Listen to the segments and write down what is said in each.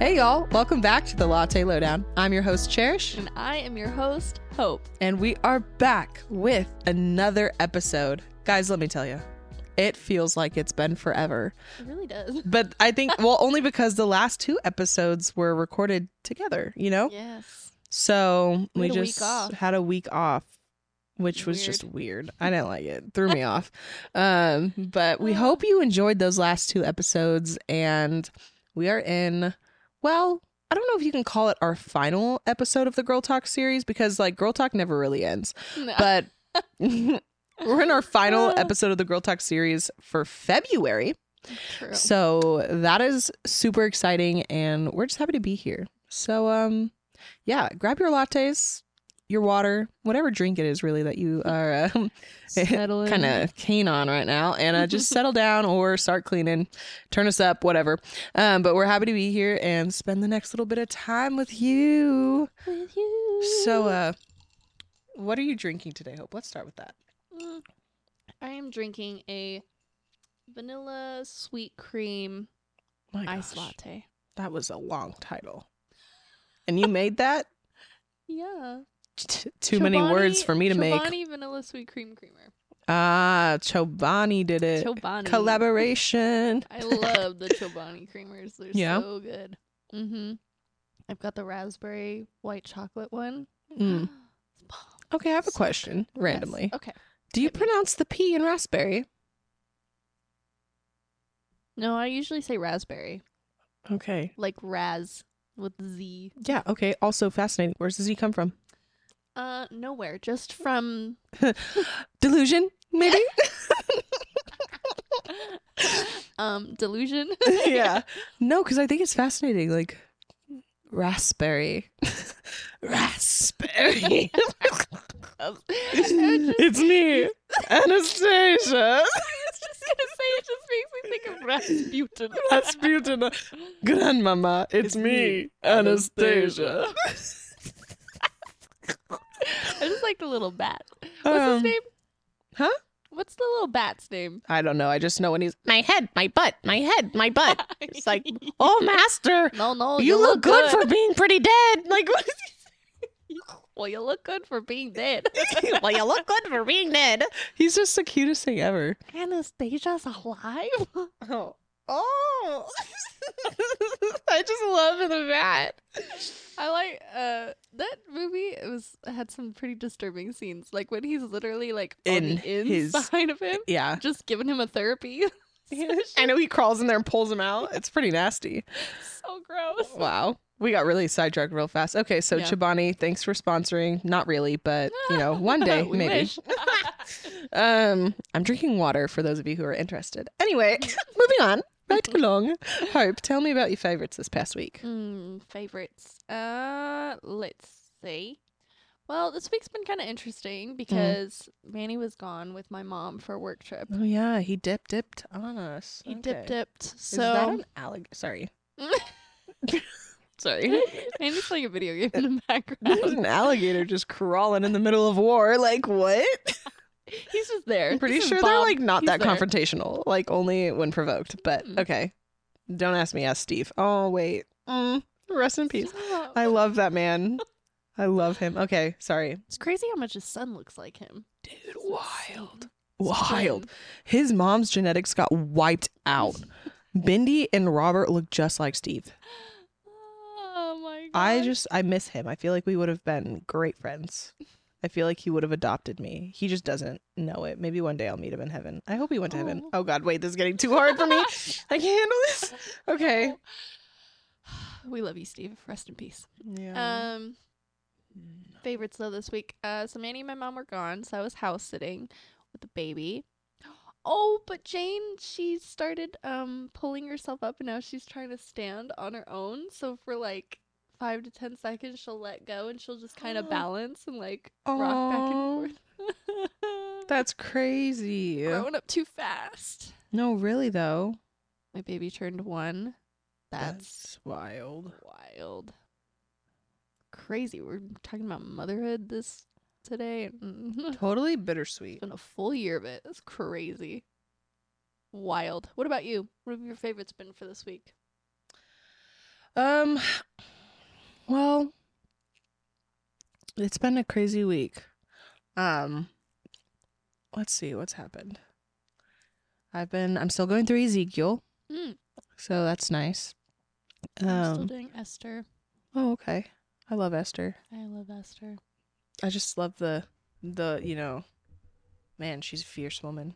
Hey, y'all. Welcome back to the Latte Lowdown. I'm your host, Cherysh, And I am your host, Hope. and we are back with another episode. Guys, let me tell you, it feels like it's been forever. It really does. But I think, well, only because the last two episodes were recorded together, you know? Yes. So we, We had a week just had a week off, which was just weird. I didn't like it. Threw me off. Um, but we hope you enjoyed those last two episodes, and we are in. Well, I don't know if you can call it our final episode of the Girl Talk series because like Girl Talk never really ends. No. But we're in our final episode of the Girl Talk series for February. True. So that is super exciting and we're just happy to be here. So um yeah, grab your lattes, your water, whatever drink it is really that you are um, kind of keen on right now and uh, just settle down or start cleaning, turn us up, whatever. Um but we're happy to be here and spend the next little bit of time with you. with you. So uh what are you drinking today, Hope? Let's start with that. Mm. I am drinking a vanilla sweet cream My gosh, latte. That was a long title. And you made that? Yeah. T- too many words for me to make. Chobani vanilla sweet cream creamer. Ah, Chobani did it. Chobani. Collaboration. I love the Chobani creamers. They're Yeah? so good. Mm-hmm. I've got the raspberry white chocolate one. Mm. Okay, I have a So question Yes. randomly. Okay. Do you pronounce the P in raspberry? No, I usually say raspberry. Okay. Like raz with Z. Yeah, okay. Also fascinating. Where does Z come from? Uh, nowhere. Just from Delusion, maybe? um delusion. yeah. No, because I think it's fascinating. Like, raspberry. raspberry. it's me, Anastasia. I was just gonna say it just makes me think of Rasputin. Rasputin. Grandmama, it's, It's me, me, Anastasia. I just like the little bat. What's Um, his name? huh? What's the little bat's name? I don't know. I just know when he's my head, my butt, my head, my butt. It's like, oh, master, no, no, you, look, good, for being pretty dead. Like, what is he saying? Well, you look good for being dead. well, you look good for being dead. He's just the cutest thing ever. Anastasia's alive. Oh, oh! I just love the bat. I like uh that movie. It was had some pretty disturbing scenes, like when he's literally like on In the his- inside of him, Yeah, just giving him a therapy. I know he crawls in there and pulls him out. It's pretty nasty. so gross. Wow. We got really sidetracked real fast. Okay, so Yeah. Chobani, thanks for sponsoring. Not really, but you know, one day maybe. Um, I'm drinking water for those of you who are interested. Anyway, moving on. Right along. Hope, tell me about your favorites this past week. Mm, favorites. Uh, let's see. Well, this week's been kind of interesting because Manny was gone with my mom for a work trip. Oh yeah, he dipped dipped on us. He dip dipped. Is So that an alligator? Sorry. Sorry. Manny's playing a video game in the background. There's an alligator just crawling in the middle of war. Like what? He's just there. I'm pretty sure they're like not He's that there. confrontational, like only when provoked. But Mm. okay, don't ask me. Ask Steve. Oh wait. Mm, rest in peace. Stop. I love that man. I love him. Okay, sorry, It's crazy how much his son looks like him. dude. Wild. Wild. His mom's genetics got wiped out. Bindi and Robert look just like Steve. Oh my god. I just I miss him. I feel like we would have been great friends. I feel like he would have adopted me. He just doesn't know it. Maybe one day I'll meet him in heaven. I hope he went to heaven. Oh. Oh God, wait, this is getting too hard for me. I can't handle this. Okay. We love you, Steve. Rest in peace. Yeah. Um, favorites though this week. Uh, so Manny and my mom were gone, so I was house sitting with the baby. Oh, but Jane, she started um pulling herself up, and now she's trying to stand on her own. So for like five to ten seconds, she'll let go, and she'll just kind of balance and like rock back and forth. That's crazy. growing up too fast. No, really though. My baby turned one. That's That's wild. wild. Crazy. We're talking about motherhood this today. Totally bittersweet. It's been a full year of it. That's crazy. Wild. What about you? What have your favorites been for this week? Um, well, it's been a crazy week. Um, let's see what's happened. I've been, I'm still going through Ezekiel, Mm, so that's nice. I'm still Um, doing Esther. oh, okay. I love Esther. I love Esther. I just love the, the, you know, man, she's a fierce woman.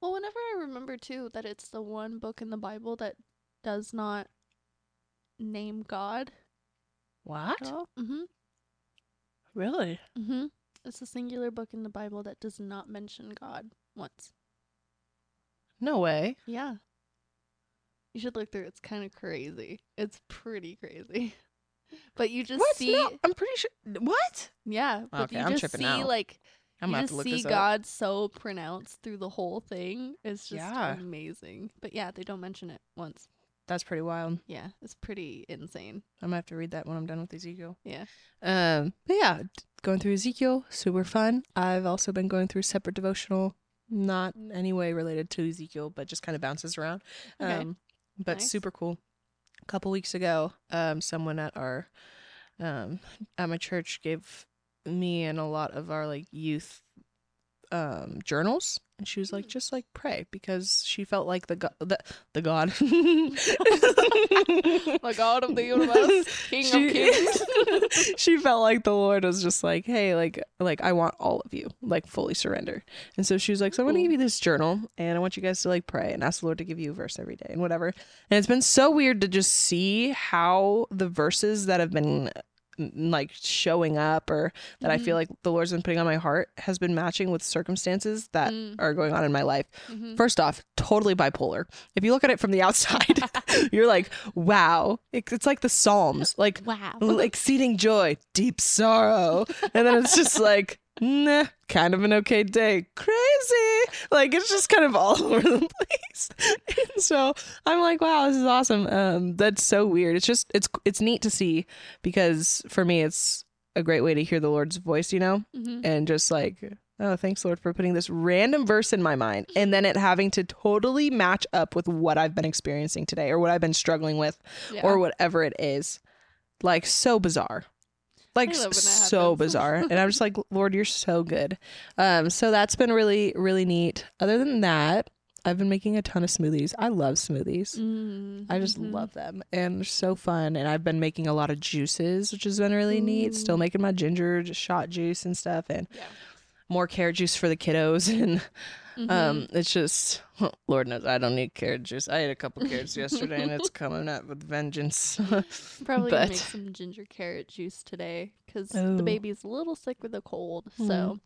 Well, whenever I remember too that it's the one book in the Bible that does not name God. What? Mm-hmm. Really? Mm-hmm. It's a singular book in the Bible that does not mention God once. No way. Yeah. You should look through. It's kind of crazy. It's pretty crazy. But you just what? see, No, I'm pretty sure. What? yeah. But Okay, you I'm just tripping see out. like I'm you gonna have just to look see this up. God so pronounced through the whole thing. It's just Yeah. amazing. But yeah, they don't mention it once. That's pretty wild. Yeah, it's pretty insane. I'm gonna have to read that when I'm done with Ezekiel. Yeah. Um, but yeah, going through Ezekiel, super fun. I've also been going through separate devotional, not in any way related to Ezekiel, but just kind of bounces around. Okay. Um, but Nice. super cool. A couple weeks ago, um, someone at our, um, at my church gave me and a lot of our like youth, um, journals, and she was like, Mm. just like pray because she felt like the God, the, the God, the God of the universe, King She- of kings. she felt like the Lord was just like, hey, like, like I want all of you, like, fully surrender. And so she was like, so I'm gonna give you this journal, and I want you guys to like pray and ask the Lord to give you a verse every day and whatever. And it's been so weird to just see how the verses that have been like showing up or that I feel like the Lord's been putting on my heart has been matching with circumstances that Mm. are going on in my life. Mhm. First off, totally bipolar. If you look at it from the outside, you're like, wow, It- it's like the Psalms, like Wow. exceeding joy, deep sorrow. And then it's just like, nah, kind of an okay day. Crazy. Like it's just kind of all over the place. And so I'm like, wow, this is awesome. Um, that's so weird. It's just it's it's neat to see because for me it's a great way to hear the Lord's voice, you know? Mhm. And just like, oh, thanks Lord for putting this random verse in my mind and then it having to totally match up with what I've been experiencing today or what I've been struggling with Yeah. or whatever it is. Like so bizarre. Like I love when that so bizarre. and I'm just like, Lord, you're so good. Um, so that's been really, really neat. Other than that, I've been making a ton of smoothies. I love smoothies. Mm, I just mhm. love them and they're so fun. And I've been making a lot of juices, which has been really neat. Still making my ginger shot juice and stuff and Yeah. more carrot juice for the kiddos. And Mhm. um, it's just, well, Lord knows I don't need carrot juice. I ate a couple carrots yesterday and it's coming up with vengeance. Probably gonna but- make some ginger carrot juice today because the baby's a little sick with a cold. Mm. So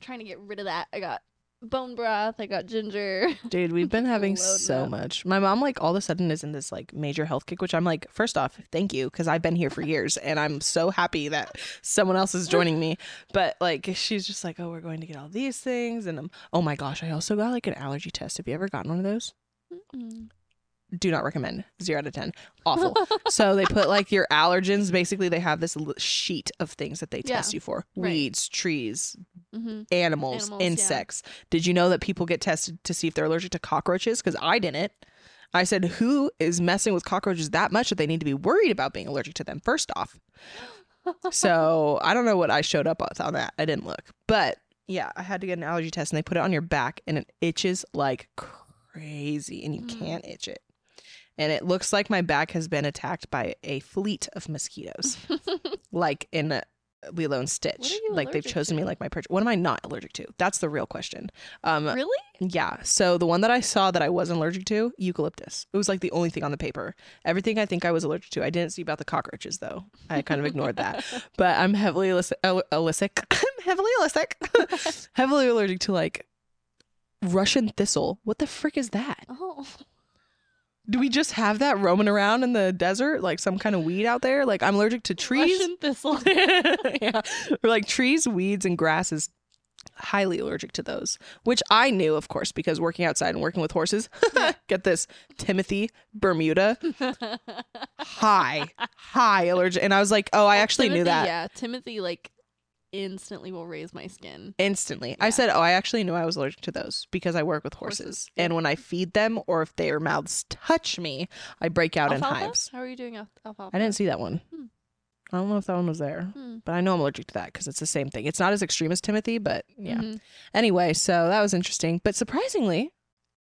trying to get rid of that. I got bone broth. I got ginger. Dude, we've been having so up. much. My mom, like, all of a sudden is in this, like, major health kick, which I'm like, first off, thank you, because I've been here for years and I'm so happy that someone else is joining me. But, like, she's just like, oh, we're going to get all these things. And, um, oh my gosh, I also got, like, an allergy test. Have you ever gotten one of those? Mm-mm. Do not recommend. Zero out of 10. Awful. so they put, like, your allergens. Basically, they have this l- sheet of things that they Yeah. test you for Right. weeds, trees, hmm animals, Animals, yeah. insects. Did you know that people get tested to see if they're allergic to cockroaches? Because I didn't. I said, who is messing with cockroaches that much that they need to be worried about being allergic to them? First off. So I don't know what I showed up with on that. I didn't look. But yeah, I had to get an allergy test and they put it on your back and it itches like crazy and you Mm. can't itch it. And it looks like my back has been attacked by a fleet of mosquitoes, like in a Lilo and Stitch. Like they've allergic chosen me like my purchase. What am I not allergic to? That's the real question. Um, really? yeah. So the one that I saw that I wasn't allergic to, eucalyptus. It was like the only thing on the paper. Everything I think I was allergic to. I didn't see about the cockroaches though. I kind of ignored that. But I'm heavily illic- al- illic. I'm heavily illic. heavily allergic to like Russian thistle. What the frick is that? Oh. Do we just have that roaming around in the desert, like some kind of weed out there? Like I'm allergic to trees. Russian thistle. yeah. Or like trees, weeds, and grasses. Highly allergic to those, which I knew, of course, because working outside and working with horses. Get this, Timothy Bermuda, high, high allergic, and I was like, oh, I actually knew that. Yeah, Timothy like instantly will raise my skin. Instantly. I said, Oh, I actually knew I was allergic to those because I work with horses. Horses, And when I feed them or if their mouths touch me, I break out alfalfa? in hives. How are you doing alfalfa? I didn't see that one. Hmm. I don't know if that one was there, Hmm. but I know I'm allergic to that because it's the same thing. It's not as extreme as Timothy, but yeah. Mhm. Anyway, so that was interesting. But surprisingly,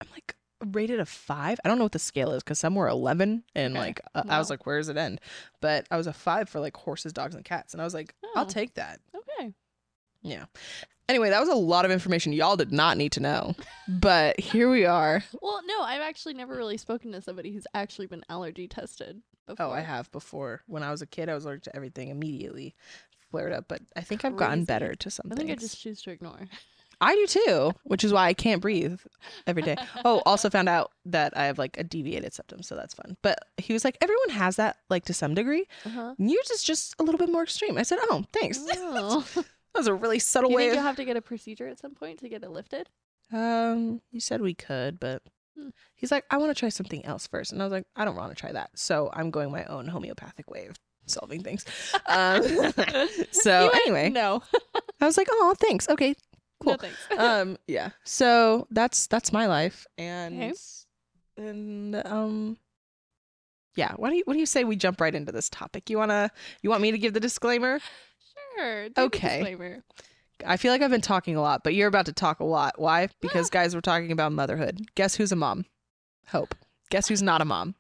I'm like rated a five. I don't know what the scale is because some were 11 and Okay. like uh, I was like, where does it end? But I was a five for like horses, dogs, and cats. And I was like, I'll Oh. take that. Okay. Yeah. Anyway, that was a lot of information y'all did not need to know. But here we are. Well, no, I've actually never really spoken to somebody who's actually been allergy tested before. Oh, I have before. When I was a kid, I was allergic to everything immediately. Flared up, but I think I've gotten better to some I think I just choose to ignore. I do too, which is why I can't breathe every day. Oh, also found out that I have like a deviated septum, so that's fun. But he was like, everyone has that like to some degree. Uh-huh. Yours is just a little bit more extreme. I said, oh, thanks. Oh. that was a really subtle you way. think Of... you'll have to get a procedure at some point to get it lifted? Um, you said we could, but Hmm. he's like, I want to try something else first, and I was like, I don't want to try that. So I'm going my own homeopathic way of solving things. Um, so anyway, no, I was like, oh, thanks. Okay, Cool. no thanks. um yeah so that's that's my life and Okay. and um yeah what do you what do you say we jump right into this topic you want to you want me to give the disclaimer sure. do the okay. Disclaimer. i feel like i've been talking a lot but you're about to talk a lot why because guys we're talking about motherhood guess who's a mom hope guess who's not a mom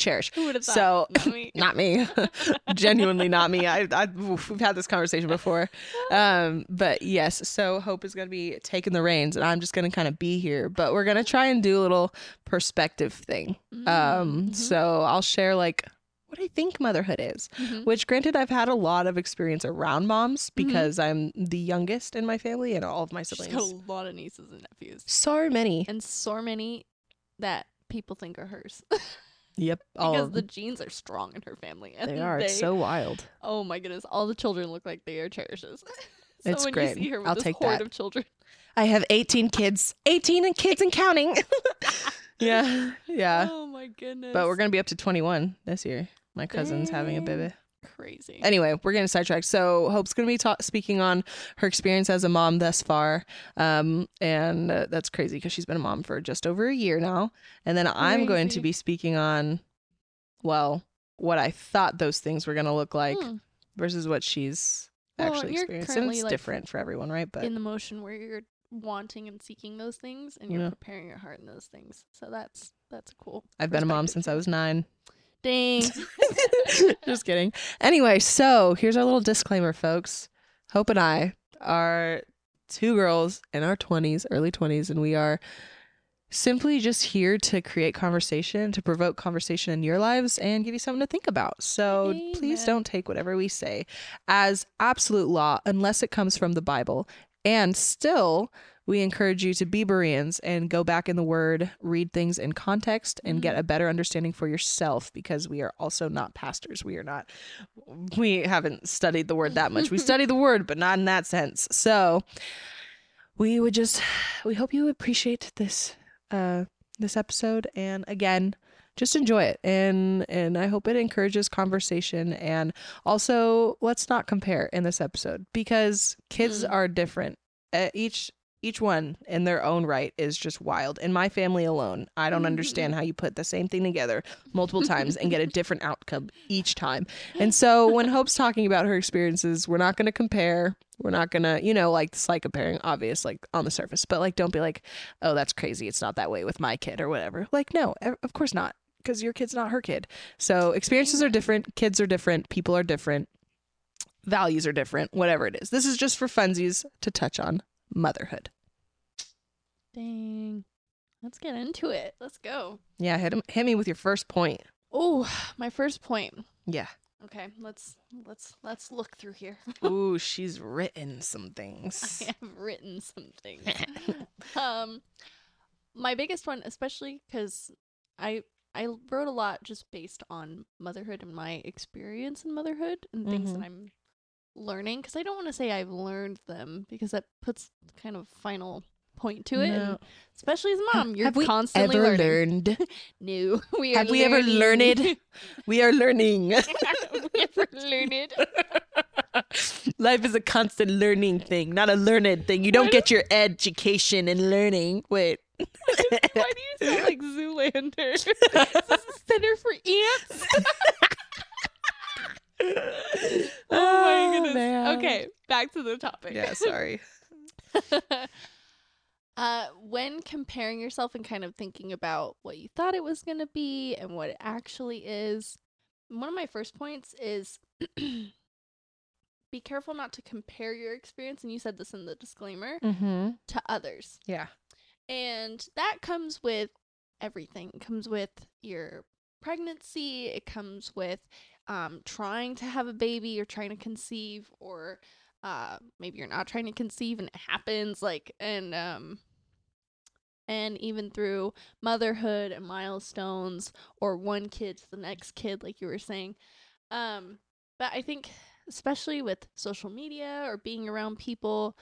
cherysh Who would have thought? So, Not me. not me genuinely not me I, I we've had this conversation before um but yes so hope is going to be taking the reins and i'm just going to kind of be here but we're going to try and do a little perspective thing um Mhm. so i'll share like what i think motherhood is Mhm. which granted i've had a lot of experience around moms Mm-hmm. because i'm the youngest in my family and all of my She's siblings got a lot of nieces and nephews, so many and so many that people think are hers yep all because the genes are strong in her family. And they are it's so wild Oh my goodness! All the children look like they are cherishes. so It's when great. you see her with I'll this take horde that. of children, i have 18 kids 18 and kids and counting yeah yeah oh my goodness! But we're gonna be up to 21 this year. My cousin's having a baby. Crazy. Anyway, we're getting sidetracked. So Hope's gonna be ta- speaking on her experience as a mom thus far, um, and uh, that's crazy because she's been a mom for just over a year now. And then I'm going to be speaking on, well, what I thought those things were gonna look like Hmm. versus what she's Well, actually experienced. And it's like, different for everyone, right? But in the motion where you're wanting and seeking those things, and you're Yeah. preparing your heart in those things. So that's that's cool. I've been a mom since I was nine. Dang. Just kidding. Anyway, so here's our little disclaimer, folks. Hope and I are two girls in our 20s, early 20s, and we are simply just here to create conversation, to provoke conversation in your lives, and give you something to think about. So please don't take whatever we say as absolute law unless it comes from the Bible. And still, we encourage you to be Bereans and go back in the Word, read things in context, and get a better understanding for yourself because we are also not pastors. We are not, we haven't studied the Word that much. We study the Word, but not in that sense. So we would just, we hope you appreciate this, uh, this episode. And again, just enjoy it and and i hope it encourages conversation and also let's not compare in this episode because kids Mm. are different uh, each each one in their own right is just wild. In my family alone i don't understand how you put the same thing together multiple times and get a different outcome each time. And so when hope's talking about her experiences we're not going to compare. We're not going to you know like it's like comparing obvious like on the surface but like don't be like oh that's crazy. It's not that way with my kid or whatever. Like no of course not because your kid's not her kid. So experiences are different kids are different people are different values are different whatever it is. This is just for funsies to touch on motherhood Dang. Let's get into it. Let's go. yeah hit, him, hit me with your first point Oh, my first point. yeah Okay, let's let's let's look through here. ooh she's written some things. I have written something. um, my biggest one, especially because I I wrote a lot just based on motherhood and my experience in motherhood and things Mhm. that I'm learning. Because I don't want to say I've learned them because that puts kind of final point to it. No. Especially as a mom, you're have we constantly ever learning. learned No, we are have we ever learned we are learning we ever learned? Life is a constant learning thing, not a learned thing. You don't Why get your education in learning. Wait. Why do you sound like Zoolander? is this a center for ants? oh my goodness. man. Okay, back to the topic. Yeah, sorry. uh, when comparing yourself and kind of thinking about what you thought it was going to be and what it actually is, one of my first points is be careful not to compare your experience, and you said this in the disclaimer, Mm-hmm. to others. Yeah. And that comes with everything. It comes with your pregnancy, it comes with um, trying to have a baby or trying to conceive, or uh, maybe you're not trying to conceive and it happens. Like, and, um, and even through motherhood and milestones, or one kid to the next kid, like you were saying. Um, but I think, especially with social media or being around people,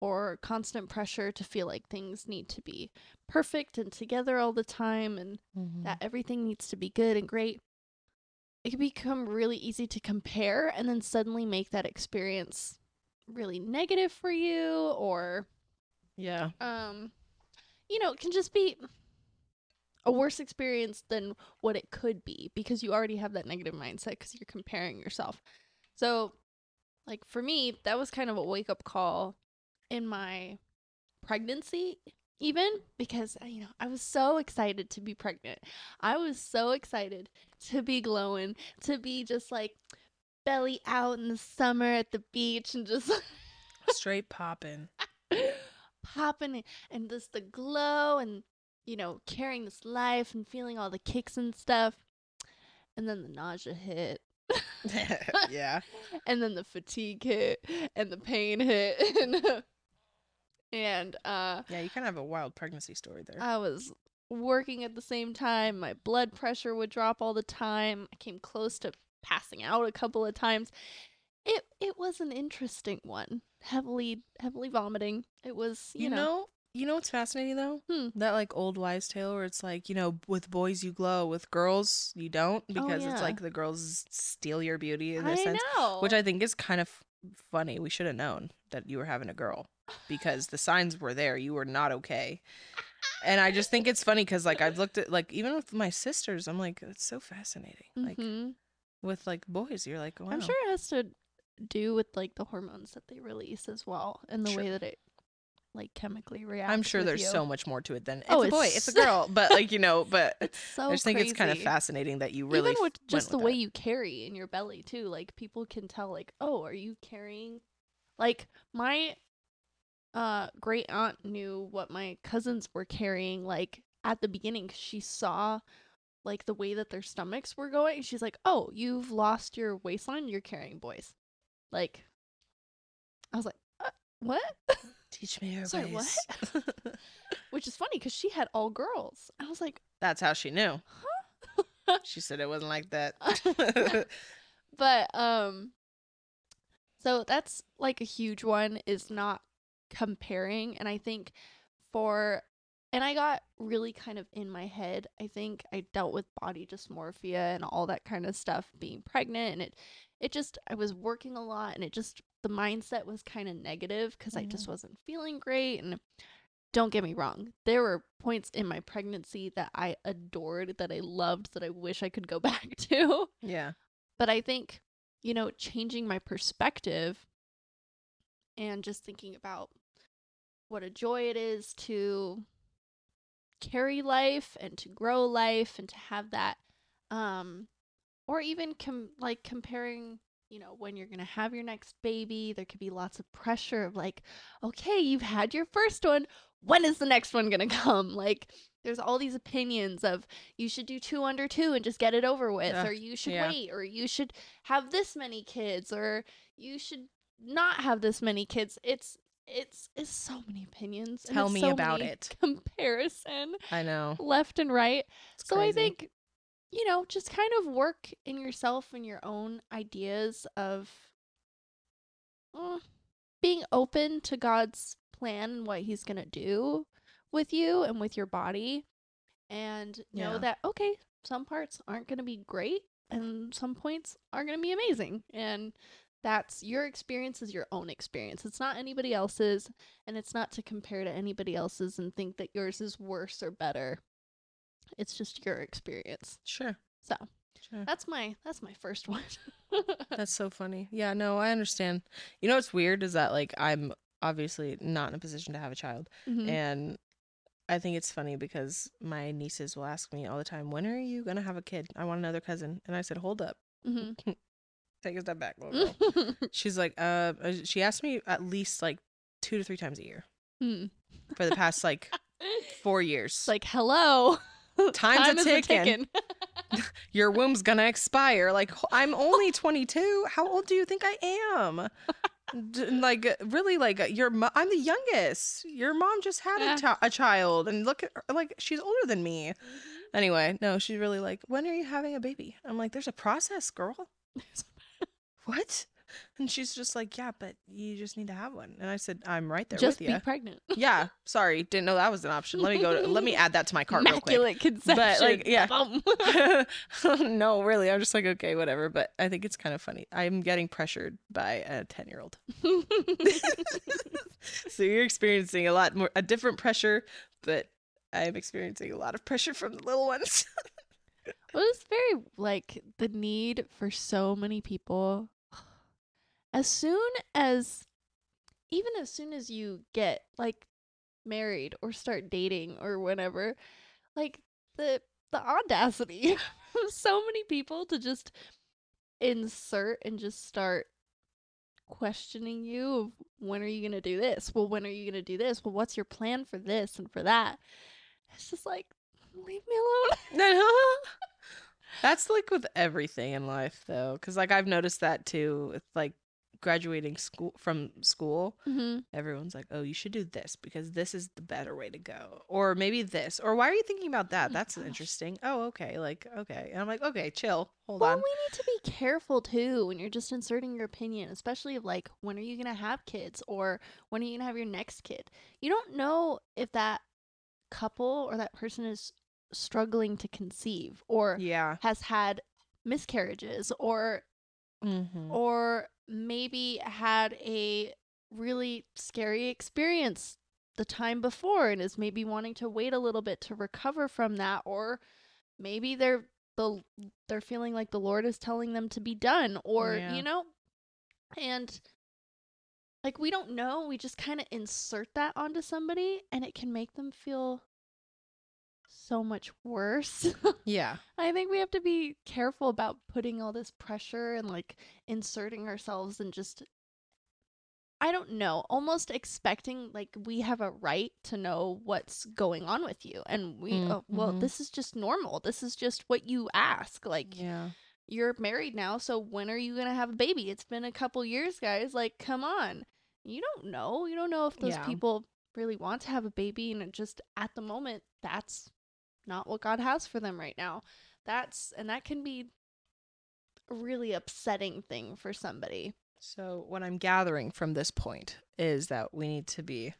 or constant pressure to feel like things need to be perfect and together all the time and Mm-hmm. that everything needs to be good and great, it can become really easy to compare and then suddenly make that experience really negative for you or Yeah. um you know, it can just be a worse experience than what it could be because you already have that negative mindset cuz you're comparing yourself. So like for me, that was kind of a wake up call in my pregnancy even because uh, you know I was so excited to be pregnant. I was so excited to be glowing, to be just like belly out in the summer at the beach and just Straight popping. popping and just the glow and you know carrying this life and feeling all the kicks and stuff and then the nausea hit yeah. and then the fatigue hit and the pain hit and and uh Yeah, you kind of have a wild pregnancy story there. I was working at the same time my blood pressure would drop all the time I came close to passing out a couple of times it it was an interesting one heavily heavily vomiting it was you, you know, know, you know what's fascinating though? Hmm. That like old wives' tale where it's like, you know, with boys you glow, with girls you don't, because Oh, yeah. it's like the girls steal your beauty in a I sense. know Which I think is kind of funny. We should have known that you were having a girl because the signs were there. You were not okay. And I just think it's funny because like I've looked at like even with my sisters, I'm like it's so fascinating. Like Mhm. with like boys, you're like, wow. I'm sure it has to do with like the hormones that they release as well and the Sure. way that it like chemically reacts. I'm sure there's you. so much more to it than it's Oh, a boy, it's it's a girl, but like you know, but It's so I just think it's kind of fascinating that you really even with just the with way that. you carry in your belly too like people can tell like oh are you carrying like my uh great aunt knew what my cousins were carrying like at the beginning 'cause she saw like the way that their stomachs were going she's like oh you've lost your waistline? You're carrying boys. Like i was like uh, what? Teach me your Sorry, what? which is funny because she had all girls. I was like That's how she knew. huh? She said it wasn't like that. but um so that's like a huge one. Is not comparing and i think for and i got really kind of in my head i think i dealt with body dysmorphia and all that kind of stuff being pregnant and it it just i was working a lot and it just the mindset was kind of negative because i just mm. wasn't feeling great and don't get me wrong there were points in my pregnancy that i adored that i loved that i wish i could go back to yeah. but I think, you know, changing my perspective and just thinking about what a joy it is to carry life and to grow life and to have that um or even com- like comparing you know when you're going to have your next baby there could be lots of pressure of like okay you've had your first one. When is the next one going to come? Like there's all these opinions of you should do two under two and just get it over with Ugh, or you should yeah. wait or you should have this many kids or you should not have this many kids. It's it's it's so many opinions Tell me so about it. comparison I know. left and right It's so I think, you know, just kind of work in yourself and your own ideas of uh, being open to God's plan and what He's going to do with you and with your body. And know Yeah. that, okay, some parts aren't going to be great and some points are going to be amazing. And that's your experience is your own experience. It's not anybody else's, and it's not to compare to anybody else's and think that yours is worse or better. It's just your experience. Sure. So Sure. that's my that's my first one. That's so funny. Yeah, no, I understand. You know what's weird is that like I'm obviously not in a position to have a child Mhm. and I think it's funny because my nieces will ask me all the time, "When are you going to have a kid? I want another cousin." And I said, "Hold up. Mhm. Take a step back, little girl." She's like, uh, uh, she asked me at least like two to three times a year Hmm. for the past like four years. It's like, hello. Time's Time a ticking. Your womb's gonna expire. Like I'm only 22. How old do you think I am? Like really, like your mo- I'm the youngest. Your mom just had Yeah. a, chi- a child, and look at her, like she's older than me. Anyway, no, she's really like, when are you having a baby? I'm like, there's a process, girl. What? And she's just like, yeah, but you just need to have one. And I said, I'm right there Just with be you. pregnant. yeah, sorry, didn't know that was an option. Let me go. To, let me add that to my cart real quick. Conception. But, like, yeah. No, really, I'm just like, okay, whatever. But I think it's kind of funny. I'm getting pressured by a 10 year old. so you're experiencing a lot more, a different pressure, but I'm experiencing a lot of pressure from the little ones. Well, it's very like the need for so many people. As soon as, even as soon as you get like married or start dating or whatever, like the the audacity of so many people to just insert and just start questioning you of when are you gonna do this? Well, when are you gonna do this? Well, what's your plan for this and for that? It's just like leave me alone. That's like with everything in life, though, because like I've noticed that too. With like graduating school from school, Mm-hmm. everyone's like, "Oh, you should do this because this is the better way to go," or maybe this, or why are you thinking about that? my That's gosh. interesting. Oh, okay, like okay, and I'm like, okay, chill, hold Well, on. we need to be careful too when you're just inserting your opinion, especially of like when are you gonna have kids or when are you gonna have your next kid. You don't know if that couple or that person is struggling to conceive or Yeah. has had miscarriages or Mm-hmm. or maybe had a really scary experience the time before and is maybe wanting to wait a little bit to recover from that or maybe they're the they're feeling like the lord is telling them to be done or Yeah. you know and like we don't know we just kind of insert that onto somebody and it can make them feel so much worse Yeah. I think we have to be careful about putting all this pressure and like inserting ourselves and just I don't know, almost expecting like we have a right to know what's going on with you and we Mm, uh, well mhm. this is just normal. This is just what you ask. Like Yeah. you're married now, so when are you going to have a baby? It's been a couple years, guys. Like come on. You don't know. You don't know if those Yeah. people really want to have a baby and just at the moment that's not what God has for them right now. That's and that can be a really upsetting thing for somebody. So what I'm gathering from this point is that we need to be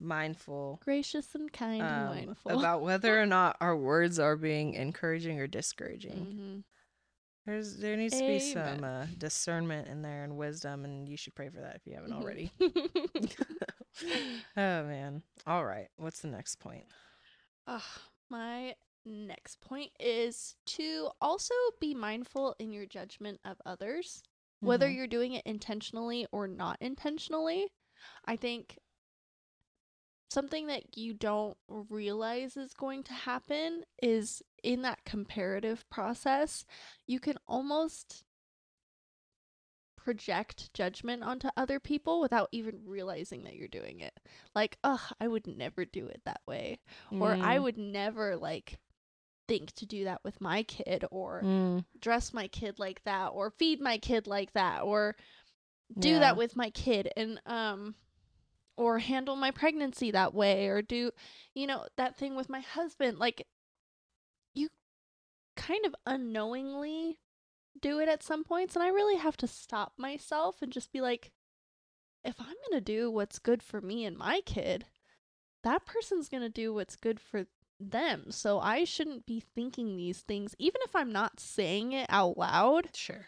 mindful Gracious and kind and um, mindful. about whether or not our words are being encouraging or discouraging. Mhm. There's there needs to be some uh, discernment in there and wisdom, and you should pray for that if you haven't Mhm. already. oh man! All right, what's the next point? Ugh, my next point is to also be mindful in your judgment of others, whether Mhm. you're doing it intentionally or not intentionally. I think something that you don't realize is going to happen is in that comparative process, you can almost project judgment onto other people without even realizing that you're doing it. Like, ugh, I would never do it that way or I Mm, would never like think to do that with my kid or mm, dress my kid like that or feed my kid like that or do Yeah. that with my kid and um or handle my pregnancy that way or do you know that thing with my husband like you kind of unknowingly do it at some points and I really have to stop myself and just be like if I'm going to do what's good for me and my kid that person's going to do what's good for them so I shouldn't be thinking these things even if I'm not saying it out loud sure.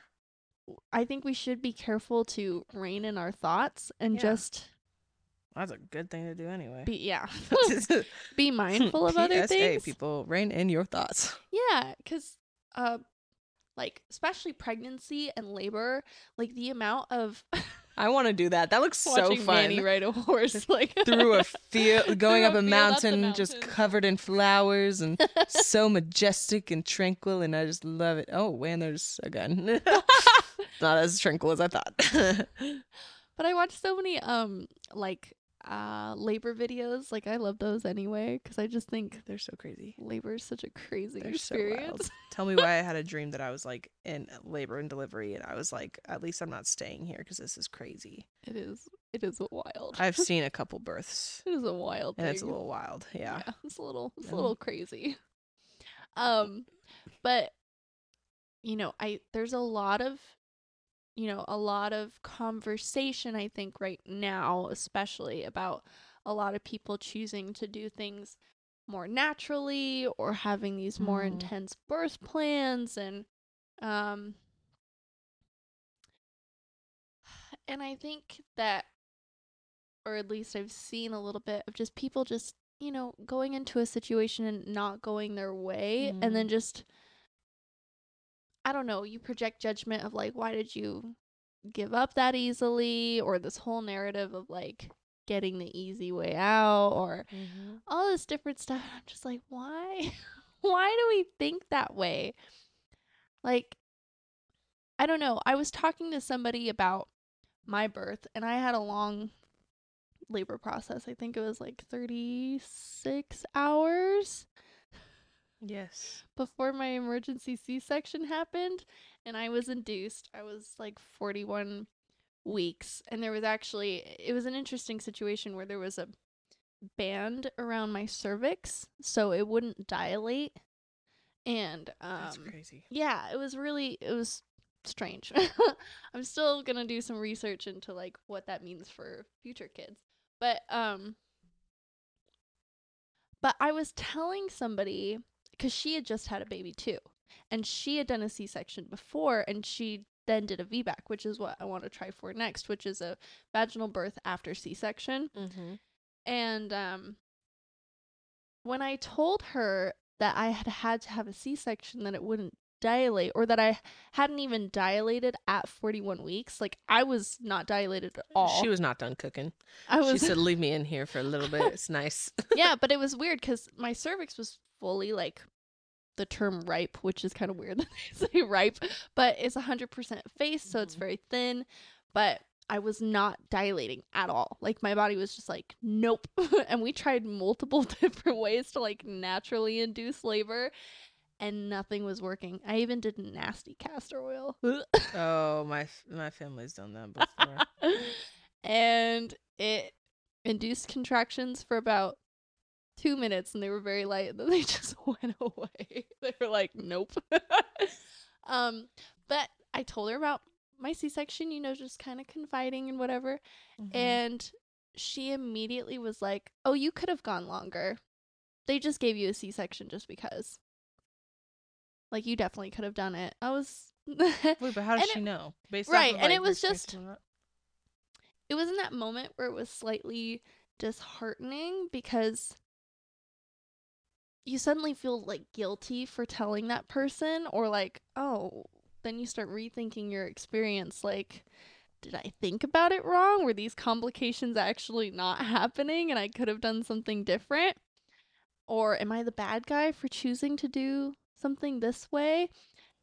I think we should be careful to rein in our thoughts and Yeah. just That's a good thing to do anyway. be yeah be mindful of other PSA, things. people, rein in your thoughts. Yeah, because uh, like especially pregnancy and labor, like the amount of I want to do that. That looks so fun. Manny ride a horse like Through a field, going up a a field, the mountain, just covered in flowers and so majestic and tranquil, and I just love it. Oh, and there's a gun. Not as tranquil as I thought. but I watched so many um like uh labor videos. Like I love those anyway because I just think They're so crazy. labor is such a crazy They're so experience. Tell me why I had a dream that I was like in labor and delivery, and I was like, at least I'm not staying here because this is crazy. it is it is wild. I've seen a couple births, it is a wild and thing. it's a little wild. Yeah. it's a little it's a little crazy um but you know i there's a lot of you know a lot of conversation i think right now especially about a lot of people choosing to do things more naturally or having these more Mm. intense birth plans and um and i think that or at least I've seen a little bit of just people just, you know, going into a situation and not going their way and then just I don't know, you project judgment of like why did you give up that easily or this whole narrative of like getting the easy way out or mm-hmm. all this different stuff. I'm just like, why? why do we think that way? Like, I don't know. I was talking to somebody about my birth, and I had a long labor process. I think it was like 36 hours Yes. before my emergency C section happened, and I was induced. I was like 41 weeks, and there was actually, it was an interesting situation where there was a band around my cervix so it wouldn't dilate. And, um, That's crazy. yeah, it was really it was strange. I'm still going to do some research into like what that means for future kids. But um but I was telling somebody cuz she had just had a baby too and she had done a C-section before and she then did a VBAC, which is what I want to try for next, which is a vaginal birth after C-section. Mm-hmm. And um, when I told her that I had had to have a C section, that it wouldn't dilate, or that I hadn't even dilated at 41 weeks, like I was not dilated at all. She was not done cooking. I was... She said, "Leave me in here for a little bit. It's nice." yeah, but it was weird because my cervix was fully like the term ripe, which is kind of weird that they say ripe, but it's 100% face, so it's Mhm. very thin. But I was not dilating at all. Like my body was just like, nope. and we tried multiple different ways to like naturally induce labor, and nothing was working. I even did nasty castor oil. oh, my my family's done that before. and it induced contractions for about two minutes and they were very light and then they just went away. They were like nope. Um but i told her about my c-section you know just kind of confiding and whatever Mhm. and she immediately was like oh you could have gone longer. They just gave you a c-section just because. Like you definitely could have done it. I was Wait, but how does she it- know? Based right, of, and it was just- it was in that moment where it was slightly disheartening because you suddenly feel like guilty for telling that person or like oh then you start rethinking your experience like did i think about it wrong? Were these complications actually not happening and i could have done something different? Or am i the bad guy for choosing to do something this way?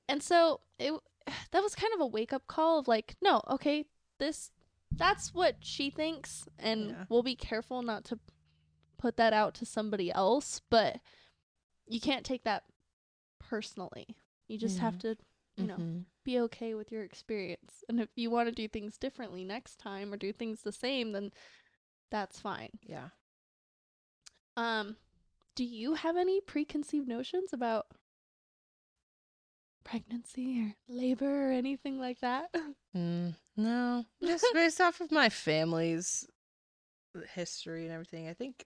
And so it that was kind of a wake up call of like no okay this that's what she thinks and Yeah. we'll be careful not to put that out to somebody else but you can't take that personally you just have to you know Mhm. be okay with your experience and if you want to do things differently next time or do things the same then that's fine Yeah. um do you have any preconceived notions about pregnancy or labor or anything like that Mm, no, just based off of my family's history and everything. I think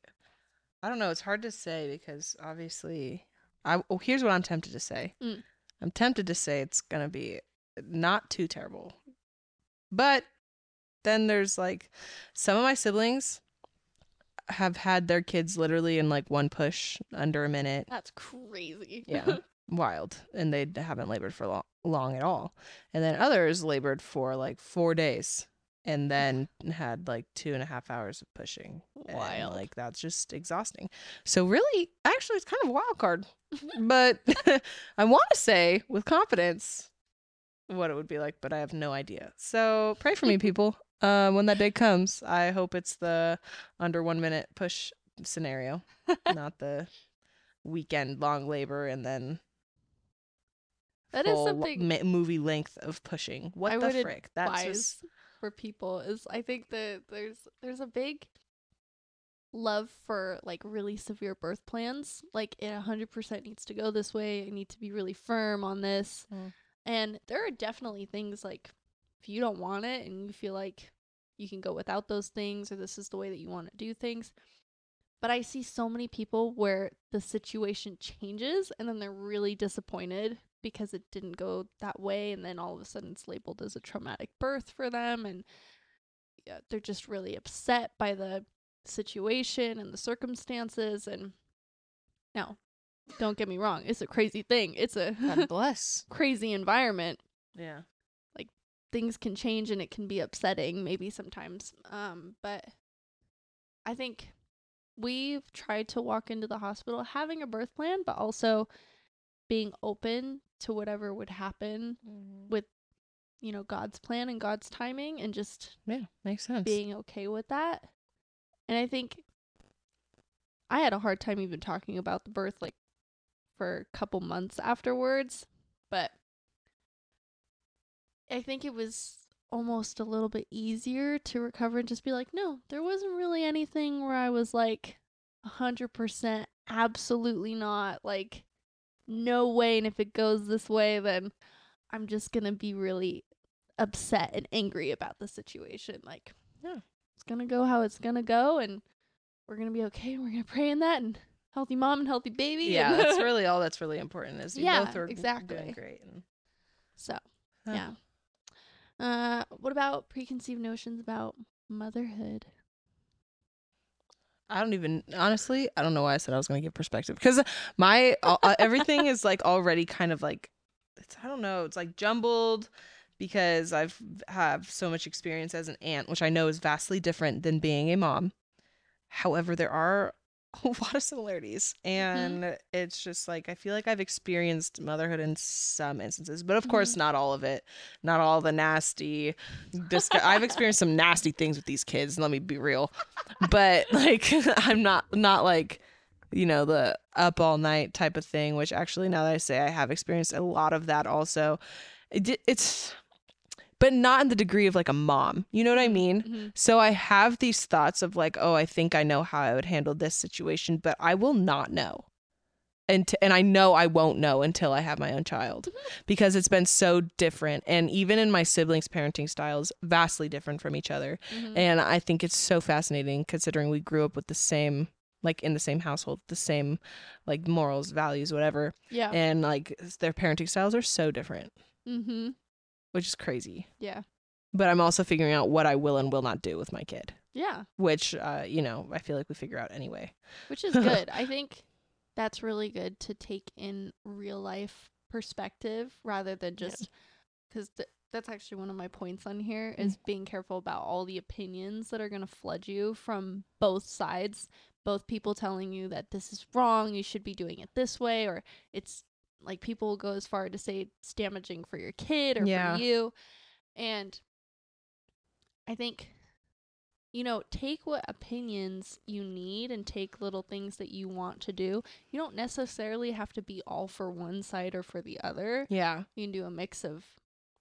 I don't know. It's hard to say because obviously, I. Oh, here's what I'm tempted to say. Mm. I'm tempted to say it's gonna be not too terrible. But then there's like some of my siblings have had their kids literally in like one push under a minute. That's crazy. Yeah. Wild. And they haven't labored for long, long at all. And then others labored for like four days and then had like two and a half hours of pushing. And, like that's just exhausting. So really, actually, it's kind of a wild card. but I want to say with confidence what it would be like, but I have no idea. So pray for me, people. Uh, when that day comes, I hope it's the under one minute push scenario, not the weekend long labor and then That is something ma- movie length of pushing. What I the frick? That's just for people is I think that there's there's a big love for like really severe birth plans. Like it 100% needs to go this way. I need to be really firm on this. Mm. And there are definitely things like if you don't want it and you feel like you can go without those things or this is the way that you want to do things. But I see so many people where the situation changes and then they're really disappointed because it didn't go that way and then all of a sudden it's labeled as a traumatic birth for them and yeah, they're just really upset by the situation and the circumstances and now don't get me wrong it's a crazy thing it's a God bless. crazy environment Yeah. Like things can change and it can be upsetting maybe sometimes um but i think we've tried to walk into the hospital having a birth plan but also being open to whatever would happen mm-hmm. with you know god's plan and god's timing and just Yeah, makes sense. being okay with that and i think i had a hard time even talking about the birth like for a couple months afterwards but i think it was almost a little bit easier to recover and just be like no there wasn't really anything where i was like 100% absolutely not like no way and if it goes this way then i'm just gonna be really upset and angry about the situation like Yeah. it's gonna go how it's gonna go and we're gonna be okay and we're gonna pray in that and healthy mom and healthy baby yeah, that's really all that's really important is you Yeah, both are exactly. doing great. And, so Huh. yeah uh what about preconceived notions about motherhood I don't even honestly. I don't know why I said I was going to give perspective because my uh, everything is like already kind of like it's I don't know. It's like jumbled because I've have so much experience as an aunt, which I know is vastly different than being a mom. However, there are a lot of similarities, mm-hmm. and it's just like I feel like I've experienced motherhood in some instances, but of course mm-hmm. not all of it. Not all the nasty. I've experienced some nasty things with these kids. Let me be real but like I'm not not like you know the up all night type of thing which actually now that I say I have experienced a lot of that also it, it's but not in the degree of like a mom. You know what I mean? Mhm. so I have these thoughts of like oh I think I know how I would handle this situation but I will not know. And t- and I know I won't know until I have my own child because it's been so different. And even in my siblings parenting styles vastly different from each other. Mhm. and I think it's so fascinating considering we grew up with the same, like in the same household, the same like morals, values, whatever. yeah. And like their parenting styles are so different, mm-hmm which is crazy. yeah But I'm also figuring out what I will and will not do with my kid, yeah which, uh, you know, I feel like we figure out anyway. which is good. I think that's really good to take in real life perspective rather than just because th- that's actually one of my points on here is being careful about all the opinions that are going to flood you from both sides. Both people telling you that this is wrong, you should be doing it this way, or it's like people will go as far to say it's damaging for your kid or Yeah. for you. And I think you know, take what opinions you need and take little things that you want to do. You don't necessarily have to be all for one side or for the other. Yeah. You can do a mix of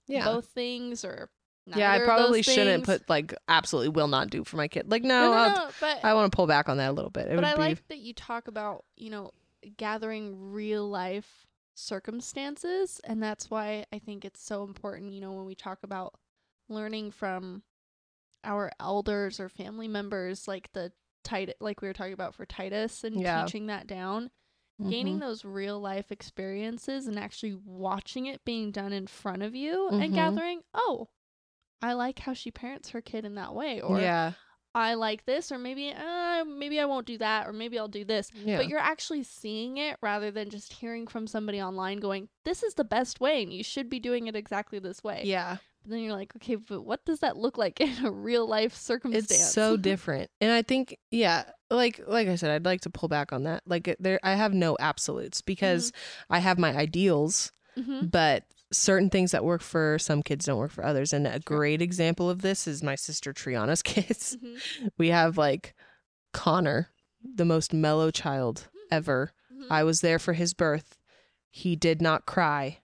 Yeah. both things or yeah, I probably shouldn't put like absolutely will not do for my kid. Like, no, no, no, no, but I want to pull back on that a little bit. It but I be, like that you talk about, you know, gathering real life circumstances and that's why I think it's so important, you know, when we talk about learning from our elders or family members like the Titus like we were talking about for Titus and Yeah. teaching that down. gaining Mhm. those real life experiences and actually watching it being done in front of you Mhm. and gathering, oh, I like how she parents her kid in that way, or yeah. I like this, or maybe uh, maybe I won't do that, or maybe I'll do this. Yeah. But you're actually seeing it rather than just hearing from somebody online going, "This is the best way, and you should be doing it exactly this way." yeah. But then you're like, okay, but what does that look like in a real life circumstance? It's so different. And I think yeah, like like I said I'd like to pull back on that. Like there I have no absolutes because I have my ideals, Mhm. but certain things that work for some kids don't work for others. And a great example of this is my sister Triana's kids. Mhm. We have like Connor, the most mellow child ever. Mhm. I was there for his birth. He did not cry.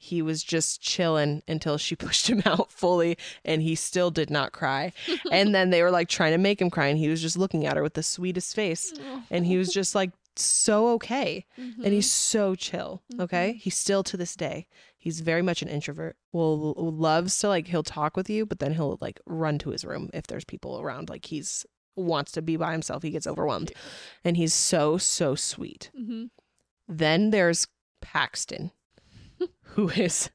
He was just chilling until she pushed him out fully, and he still did not cry. And then they were like trying to make him cry, and he was just looking at her with the sweetest face. And he was just like so okay. Mhm. And he's so chill. Okay. Mhm. He's still to this day. He's very much an introvert. Will loves to like, he'll talk with you, but then he'll like run to his room if there's people around. Like he's wants to be by himself. He gets overwhelmed. And he's so, so sweet. Mhm. Then there's Paxton, who is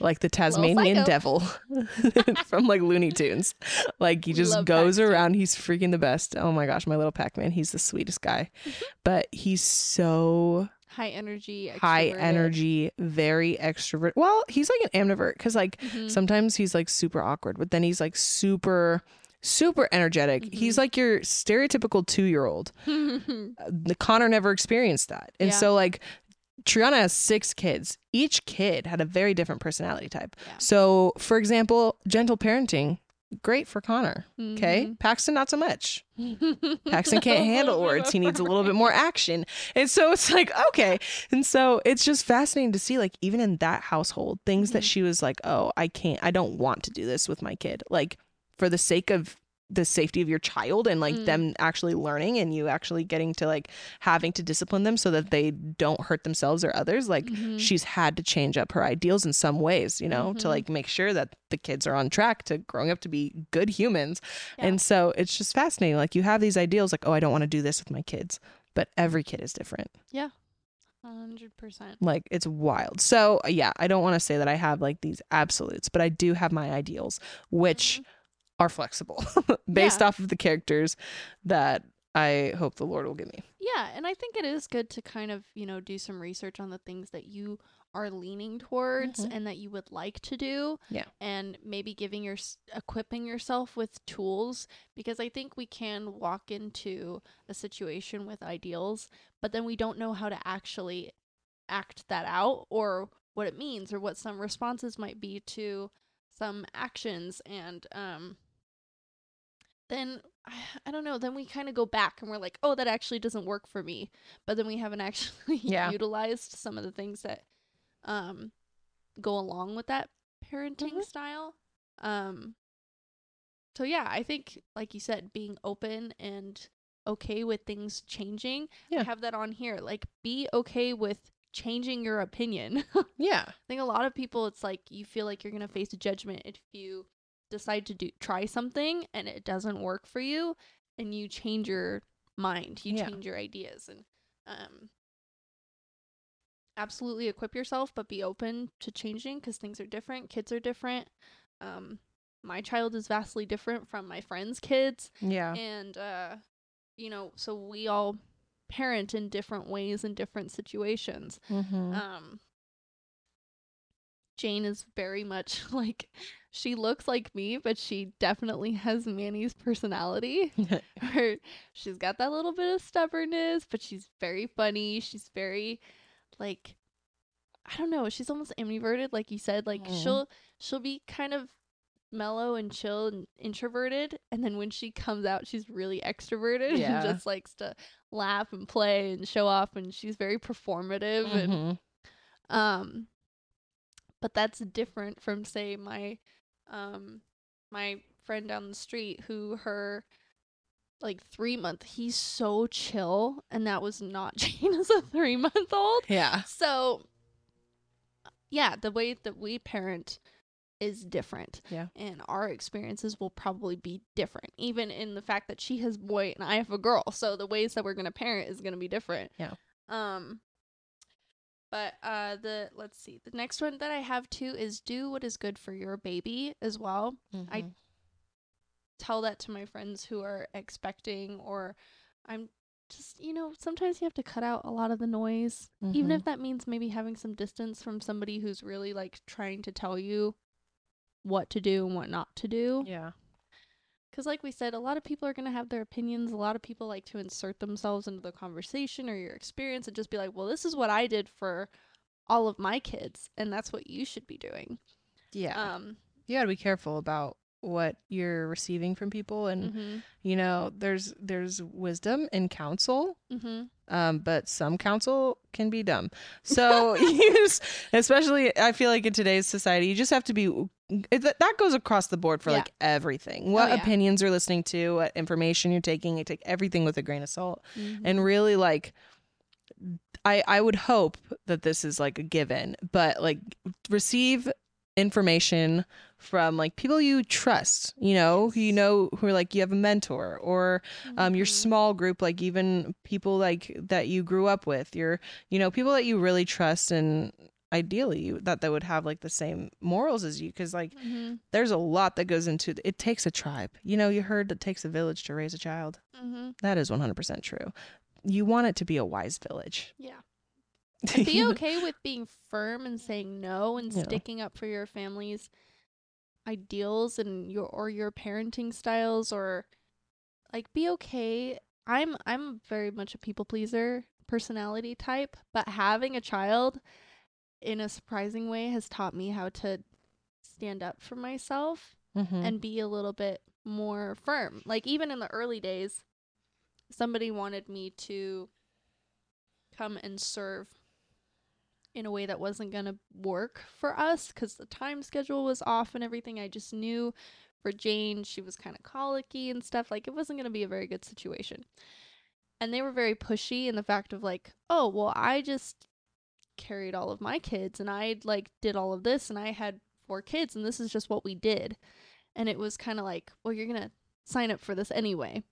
like the Tasmanian devil from like Looney Tunes. Like he just love goes around. He's freaking the best. Oh my gosh, my little Pac Man. He's the sweetest guy. Mm-hmm. But he's so high energy, high energy, very extrovert. Well, he's like an ambivert because like Mhm. sometimes he's like super awkward, but then he's like super, super energetic. He's Mhm. like your stereotypical two year old. The Connor never experienced that. And Yeah. so like Triana has six kids. Each kid had a very different personality type. Yeah. So, for example, gentle parenting, great for Connor. Okay. Mhm. Paxton, not so much. Paxton can't handle words. He needs a little bit more action. And so it's like, okay. And so it's just fascinating to see, like, even in that household, things that Mhm. she was like, oh, I can't, I don't want to do this with my kid. Like, for the sake of the safety of your child and like Mm. them actually learning and you actually getting to like having to discipline them so that they don't hurt themselves or others like Mhm. she's had to change up her ideals in some ways you know to Mhm. like make sure that the kids are on track to growing up to be good humans Yeah. and so it's just fascinating. Like you have these ideals like, oh, I don't want to do this with my kids. But every kid is different. yeah Hundred percent. Like it's wild. So yeah, I don't want to say that I have like these absolutes, but I do have my ideals, which are flexible based Yeah. off of the characters that I hope the Lord will give me. Yeah, and I think it is good to kind of, you know, do some research on the things that you are leaning towards Mhm. and that you would like to do. Yeah. And maybe giving your equipping yourself with tools because I think we can walk into a situation with ideals, but then we don't know how to actually act that out or what it means or what some responses might be to some actions and um then I don't know, then we kind of go back and we're like, "Oh, that actually doesn't work for me." But then we haven't actually Yeah. utilized some of the things that um go along with that parenting Mhm. style. Um so yeah, I think like you said, being open and okay with things changing. Yeah. I have that on here. Like be okay with changing your opinion. Yeah. I think a lot of people it's like you feel like you're going to face a judgment if you decide to do try something and it doesn't work for you and you change your mind, you Yeah. change your ideas and um absolutely equip yourself but be open to changing cuz things are different, kids are different. Um my child is vastly different from my friends' kids Yeah. and uh you know, so we all parent in different ways in different situations. Mm-hmm. Um Jane is very much like she looks like me, but she definitely has Manny's personality. Where she's got that little bit of stubbornness, but she's very funny. She's very like I don't know, she's almost ambiverted, like you said. Like Mm. she'll she'll be kind of mellow and chill and introverted and then when she comes out she's really extroverted Yeah. and just likes to laugh and play and show off and she's very performative and Mhm. um but that's different from say my um my friend down the street who her like 3 month he's so chill and that was not Jane as a 3 month old Yeah. so yeah the way that we parent is different Yeah. and our experiences will probably be different even in the fact that she has boy and I have a girl so the ways that we're going to parent is going to be different Yeah. Um but uh the let's see. The next one that I have too is do what is good for your baby as well. I Mhm. tell that to my friends who are expecting or I'm just you know, sometimes you have to cut out a lot of the noise. Even Mhm. if that means maybe having some distance from somebody who's really like trying to tell you what to do and what not to do. yeah. Because, like we said, a lot of people are going to have their opinions. A lot of people like to insert themselves into the conversation or your experience and just be like, well, this is what I did for all of my kids, and that's what you should be doing. Yeah. Um, you got to be careful about what you're receiving from people and mm-hmm, you know there's there's wisdom in counsel mm-hmm, um but some counsel can be dumb so just, especially i feel like in today's society you just have to be it, that that goes across the board for Yeah. like everything what Oh, yeah. opinions you're listening to what information you're taking I take everything with a grain of salt mm-hmm. and really like i i would hope that this is like a given but like receive information from like people you trust you know who you know who are like you have a mentor or um your Mhm. small group like even people like that you grew up with your you know people that you really trust and ideally you, that they would have like the same morals as you because like Mhm. there's a lot that goes into it takes a tribe you know you heard it takes a village to raise a child Mhm. that is 100% true you want it to be a wise village Yeah. Be okay with being firm and saying no and Yeah. sticking up for your family's ideals and your or your parenting styles or like be okay. I'm I'm very much a people pleaser personality type, but having a child in a surprising way has taught me how to stand up for myself Mhm. and be a little bit more firm. Like even in the early days, somebody wanted me to come and serve in a way that wasn't going to work for us cuz the time schedule was off and everything. I just knew for Jane, she was kind of colicky and stuff. Like it wasn't going to be a very good situation. And they were very pushy in the fact of like, "Oh, well, I just carried all of my kids and I like did all of this and I had four kids and this is just what we did." And it was kind of like, "Well, you're going to sign up for this anyway."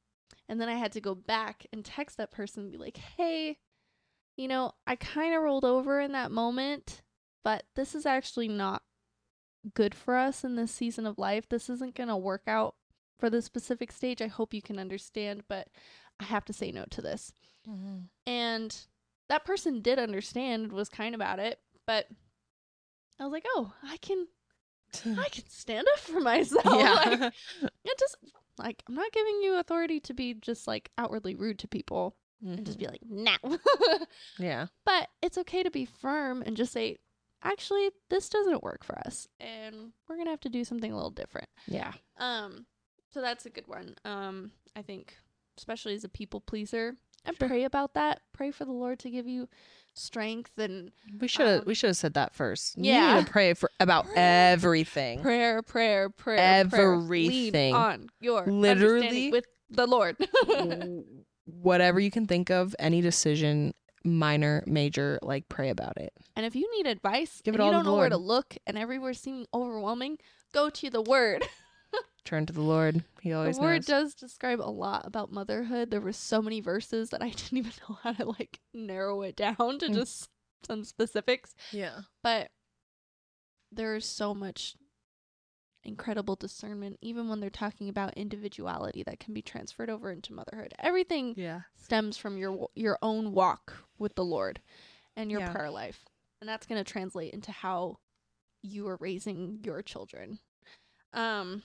And then I had to go back and text that person and be like, "Hey, you know, I kind of rolled over in that moment, but this is actually not good for us in this season of life. This isn't going to work out for the specific stage. I hope you can understand, but I have to say no to this." Mhm. And that person did understand was kind about it, but I was like, "Oh, I can I can stand up for myself." like, yeah it just like I'm not giving you authority to be just like outwardly rude to people and just be like, "No." yeah but it's okay to be firm and just say, "Actually, this doesn't work for us and we're going to have to do something a little different." yeah Um so that's a good one. Um I think especially as a people pleaser, and Sure. pray about that. Pray for the Lord to give you strength and we should have Um, we should have said that first you yeah. need to pray for about Pray. everything prayer, prayer, prayer, prayer. Everything. on your Literally. with the Lord. Whatever you can think of any decision minor major like pray about it and if you need advice Give it and all you don't know where to look and everywhere seeming overwhelming, go to the Word. turn to the lord he always the Word knows does describe a lot about motherhood. There were so many verses that I didn't even know how to like narrow it down to Mm. just some specifics. yeah but there is so much incredible discernment even when they're talking about individuality that can be transferred over into motherhood everything yeah stems from your your own walk with the lord and your Yeah. prayer life and that's going to translate into how you are raising your children um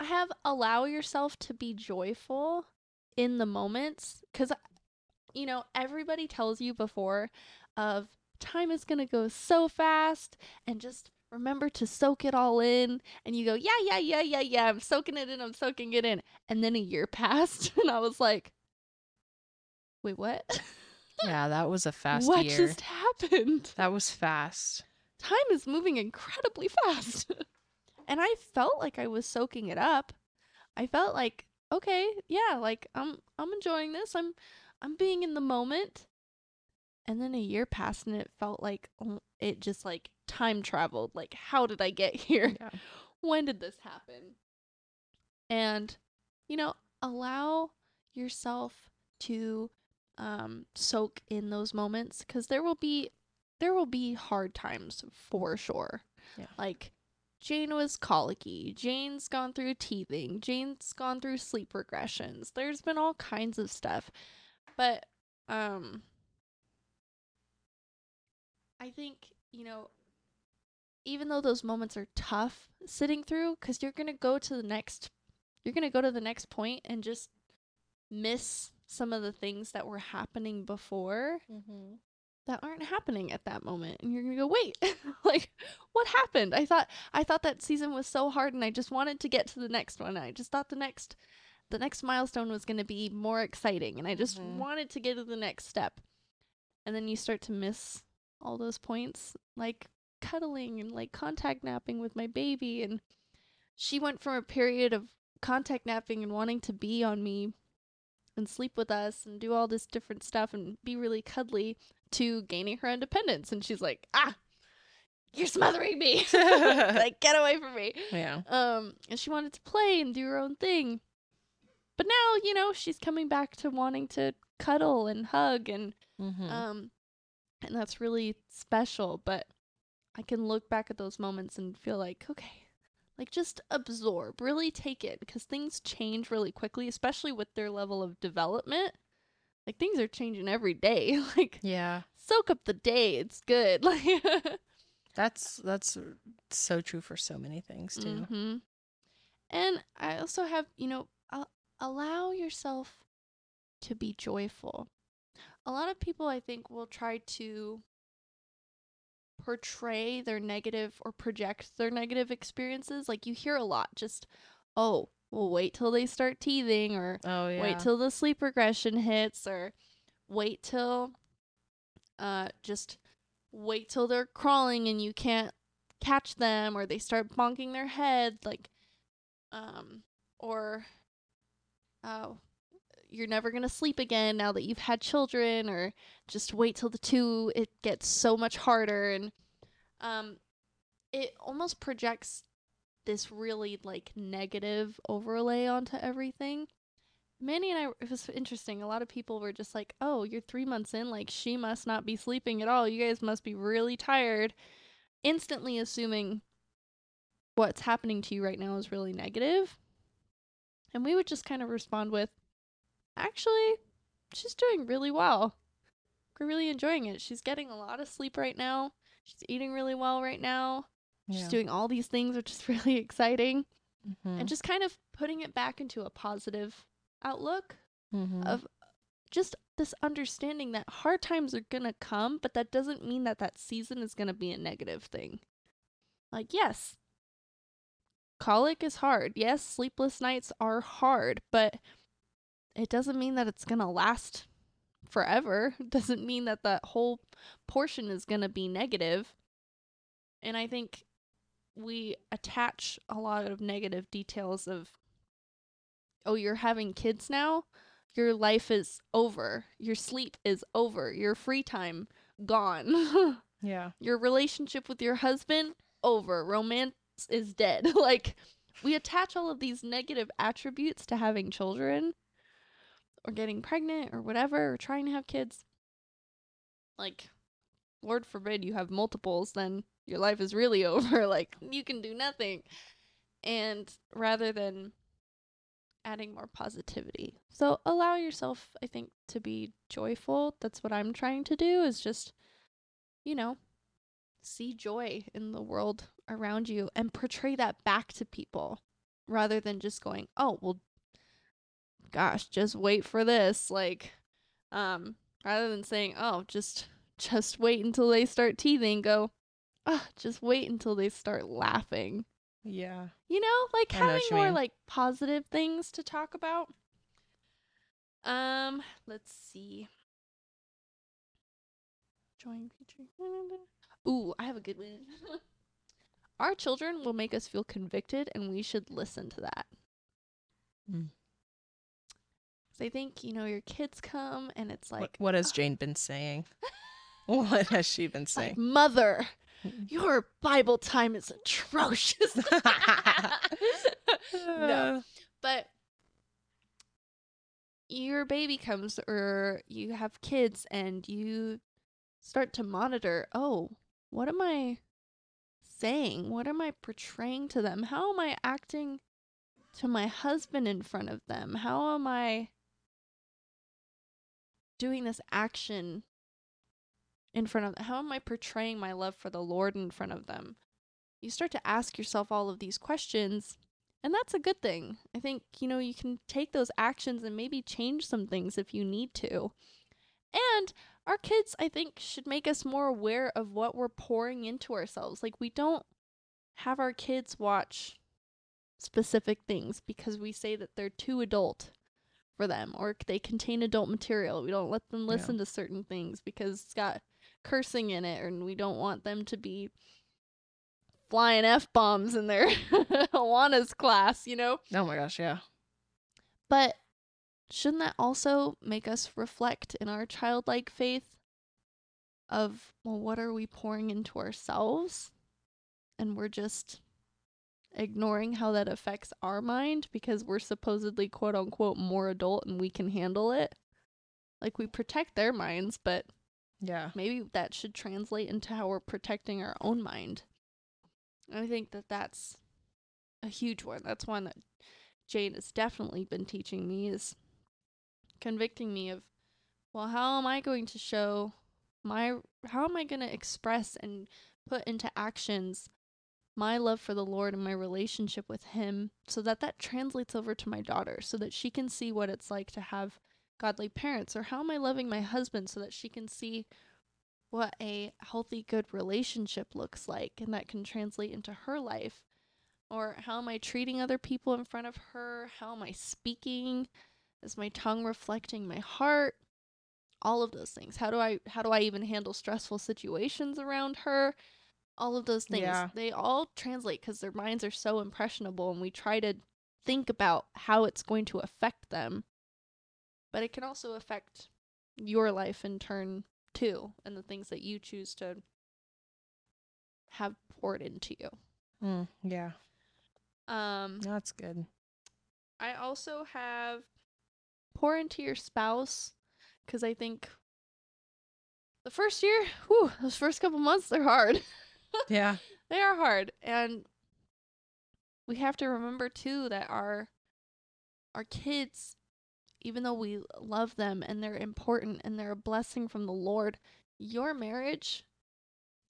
i have allow yourself to be joyful in the moments cuz uh, you know everybody tells you before of time is going to go so fast and just remember to soak it all in and you go yeah yeah yeah yeah yeah i'm soaking it in i'm soaking it in and then a year passed and i was like wait what? Yeah that was a fast what year. just happened? That was fast. Time is moving incredibly fast and i felt like i was soaking it up i felt like okay yeah like i'm i'm enjoying this i'm i'm being in the moment and then a year passed and it felt like oh, it just like time traveled like how did i get here yeah when did this happen? And, you know, allow yourself to um soak in those moments cuz there will be there will be hard times for sure. Yeah. Like Jane was colicky. Jane's gone through teething. Jane's gone through sleep regressions. There's been all kinds of stuff. But um I think, you know, even though those moments are tough sitting through cuz you're going to go to the next you're going to go to the next point and just miss some of the things that were happening before Mm-hmm. That aren't happening at that moment and you're going to go wait like what happened i thought i thought that season was so hard and i just wanted to get to the next one i just thought the next the next milestone was going to be more exciting and i just Mhm. wanted to get to the next step and then you start to miss all those points like cuddling and like contact napping with my baby and she went from a period of contact napping and wanting to be on me and sleep with us and do all this different stuff and be really cuddly to gaining her independence. And she's like ah you're smothering me. Like get away from me. Yeah. um and she wanted to play and do her own thing. But now you know she's coming back to wanting to cuddle and hug and Mm-hmm. um and that's really special. But i can look back at those moments and feel like okay like just absorb really take it because things change really quickly especially with their level of development like things are changing every day like yeah. soak up the day it's good like That's that's so true for so many things too. hmm And I also have, you know, uh, allow yourself to be joyful. A lot of people, I think, will try to portray their negative or project their negative experiences. Like you hear a lot, just, oh, well, wait till they start teething, or Oh yeah. wait till the sleep regression hits, or wait till, uh, just wait till they're crawling and you can't catch them, or they start bonking their head, like, um, or, uh, you're never gonna sleep again now that you've had children, or just wait till the two it gets so much harder, and, um, it almost projects this really like negative overlay onto everything. Manny and I, it was interesting. A lot of people were just like, oh, you're three months in. Like, she must not be sleeping at all. You guys must be really tired. Instantly assuming what's happening to you right now is really negative. And we would just kind of respond with, actually, she's doing really well. We're really enjoying it. She's getting a lot of sleep right now. She's eating really well right now. She's Yeah. doing all these things, which is really exciting. Mhm. And just kind of putting it back into a positive outlook Mhm. of just this understanding that hard times are going to come, but that doesn't mean that that season is going to be a negative thing. Like, yes, colic is hard. Yes, sleepless nights are hard, but it doesn't mean that it's going to last forever. It doesn't mean that that whole portion is going to be negative. And I think we attach a lot of negative details of, oh, you're having kids now? Your life is over. Your sleep is over. Your free time gone. yeah. your relationship with your husband over. Romance is dead. like we attach all of these negative attributes to having children or getting pregnant or whatever or trying to have kids. Like lord forbid you have multiples then your life is really over. like you can do nothing. And rather than adding more positivity. So allow yourself, I think, to be joyful. That's what I'm trying to do is just you know, see joy in the world around you and portray that back to people rather than just going, "Oh, well gosh, just wait for this." Like um rather than saying, "Oh, just just wait until they start teething." Go, "Ah, just wait until they start laughing." Yeah. You know, like I having you more mean. like positive things to talk about. Um, let's see. Join featuring. Ooh, I have a good one. Our children will make us feel convicted, and we should listen to that. Mm. I think you know your kids come, and it's What, like, what has Jane been saying? what has she been like saying? mother, your Bible time is atrocious. no, but your baby comes or you have kids and you start to monitor, oh, what am I saying? What am I portraying to them? How am I acting to my husband in front of them? How am I doing this action in front of them? How am I portraying my love for the Lord in front of them? You start to ask yourself all of these questions, and that's a good thing. I think, you know, you can take those actions and maybe change some things if you need to. And our kids, I think, should make us more aware of what we're pouring into ourselves. Like, we don't have our kids watch specific things because we say that they're too adult for them or they contain adult material. We don't let them listen yeah. to certain things because it's got cursing in it and we don't want them to be flying F bombs in their Awana's class, you know? Oh my gosh, yeah. But shouldn't that also make us reflect in our childlike faith of, well, what are we pouring into ourselves? And we're just ignoring how that affects our mind because we're supposedly quote unquote more adult and we can handle it. Like we protect their minds, but yeah. Maybe that should translate into how we're protecting our own mind. I think that that's a huge one. That's one that Jane has definitely been teaching me is convicting me of well, how am I going to show my how am I going to express and put into actions my love for the Lord and my relationship with him so that that translates over to my daughter so that she can see what it's like to have godly parents? Or how am I loving my husband so that she can see what a healthy good relationship looks like and that can translate into her life? Or how am I treating other people in front of her? How am I speaking? Is my tongue reflecting my heart? All of those things. How do I how do I even handle stressful situations around her? All of those things. Yeah. they all translate cuz their minds are so impressionable and we try to think about how it's going to affect them but it can also affect your life in turn too and the things that you choose to have poured into you. Mm, yeah. Um that's good. I also have pour into your spouse cuz I think the first year, whew, those first couple months they're hard. yeah. They are hard and we have to remember too that our our kids even though we love them and they're important and they're a blessing from the Lord, your marriage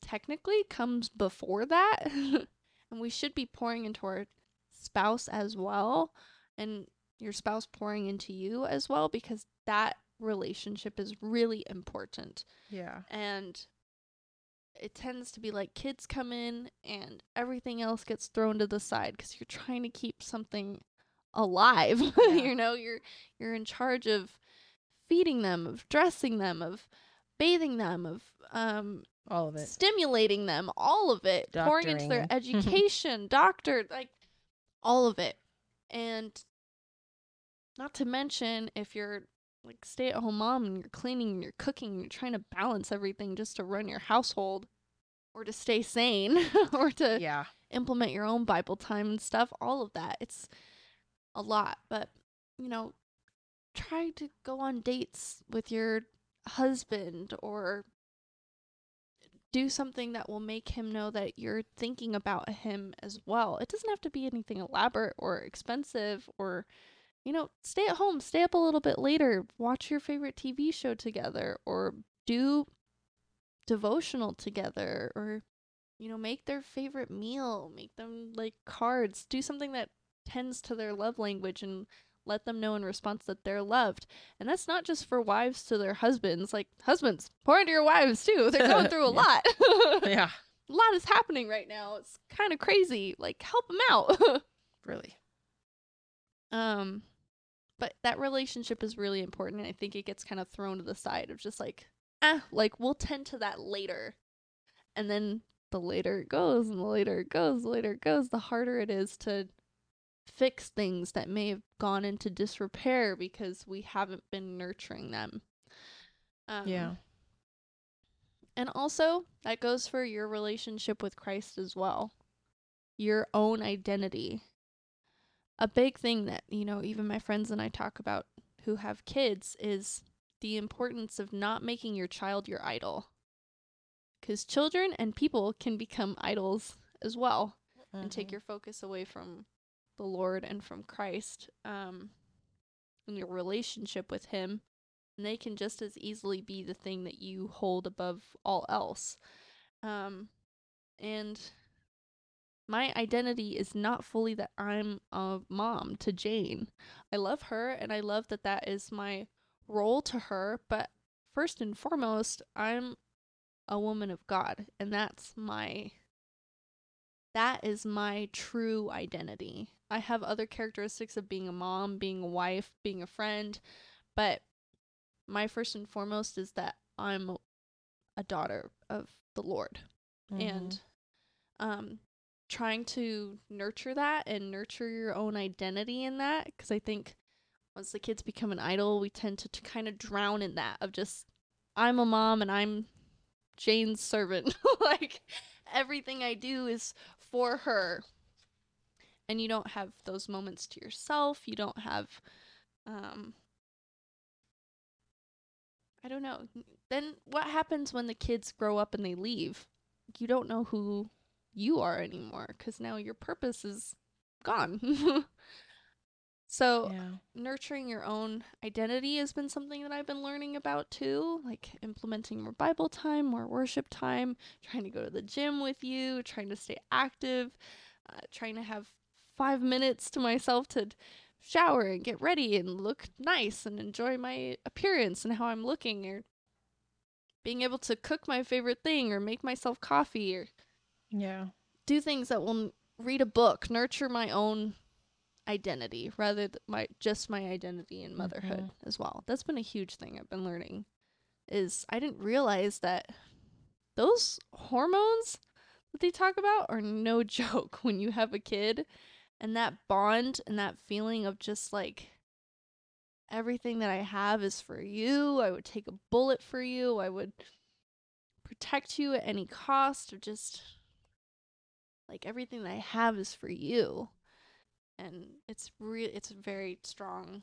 technically comes before that. and we should be pouring into our spouse as well and your spouse pouring into you as well because that relationship is really important. Yeah. And it tends to be like kids come in and everything else gets thrown to the side because you're trying to keep something alive. Yeah. you know, you're you're in charge of feeding them, of dressing them, of bathing them, of um all of it. Stimulating them, all of it. Doctoring. Pouring into their education, doctor, like all of it. And not to mention if you're like stay at home mom and you're cleaning and you're cooking and you're trying to balance everything just to run your household or to stay sane or to yeah. implement your own Bible time and stuff, all of that. It's a lot, but you know, try to go on dates with your husband or do something that will make him know that you're thinking about him as well. It doesn't have to be anything elaborate or expensive or you know, stay at home, stay up a little bit later, watch your favorite TV show together or do devotional together or you know, make their favorite meal, make them like cards, do something that tends to their love language and let them know in response that they're loved. And that's not just for wives to their husbands. Like husbands, pour into your wives too. They're going through a yeah. lot. yeah. A lot is happening right now. It's kind of crazy. Like help them out. really. Um but that relationship is really important and I think it gets kind of thrown to the side of just like ah, like we'll tend to that later. And then the later it goes and the later it goes, the later it goes, the harder it is to fix things that may have gone into disrepair because we haven't been nurturing them. Um, yeah. And also, that goes for your relationship with Christ as well. Your own identity. A big thing that, you know, even my friends and I talk about who have kids is the importance of not making your child your idol. Because children and people can become idols as well and take your focus away from the Lord and from Christ um, and your relationship with Him. And they can just as easily be the thing that you hold above all else. Um, and my identity is not fully that I'm a mom to Jane. I love her and I love that that is my role to her, but first and foremost, I'm a woman of God and that's my that is my true identity. I have other characteristics of being a mom, being a wife, being a friend, but my first and foremost is that I'm a daughter of the Lord. Mm-hmm. And um trying to nurture that and nurture your own identity in that because I think once the kids become an idol, we tend to, to kind of drown in that of just I'm a mom and I'm Jane's servant. like everything I do is for her. And you don't have those moments to yourself. You don't have um I don't know. Then what happens when the kids grow up and they leave? You don't know who you are anymore cuz now your purpose is gone. so yeah. nurturing your own identity has been something that I've been learning about too, like implementing more Bible time, more worship time, trying to go to the gym with you, trying to stay active, uh, trying to have five minutes to myself to shower and get ready and look nice and enjoy my appearance and how I'm looking, or being able to cook my favorite thing or make myself coffee or Yeah. do things that will read a book, nurture my own identity rather than my just my identity in motherhood mm-hmm. as well. That's been a huge thing I've been learning. Is I didn't realize that those hormones that they talk about are no joke when you have a kid and that bond and that feeling of just like everything that I have is for you. I would take a bullet for you. I would protect you at any cost or just like everything that I have is for you. And it's real it's a very strong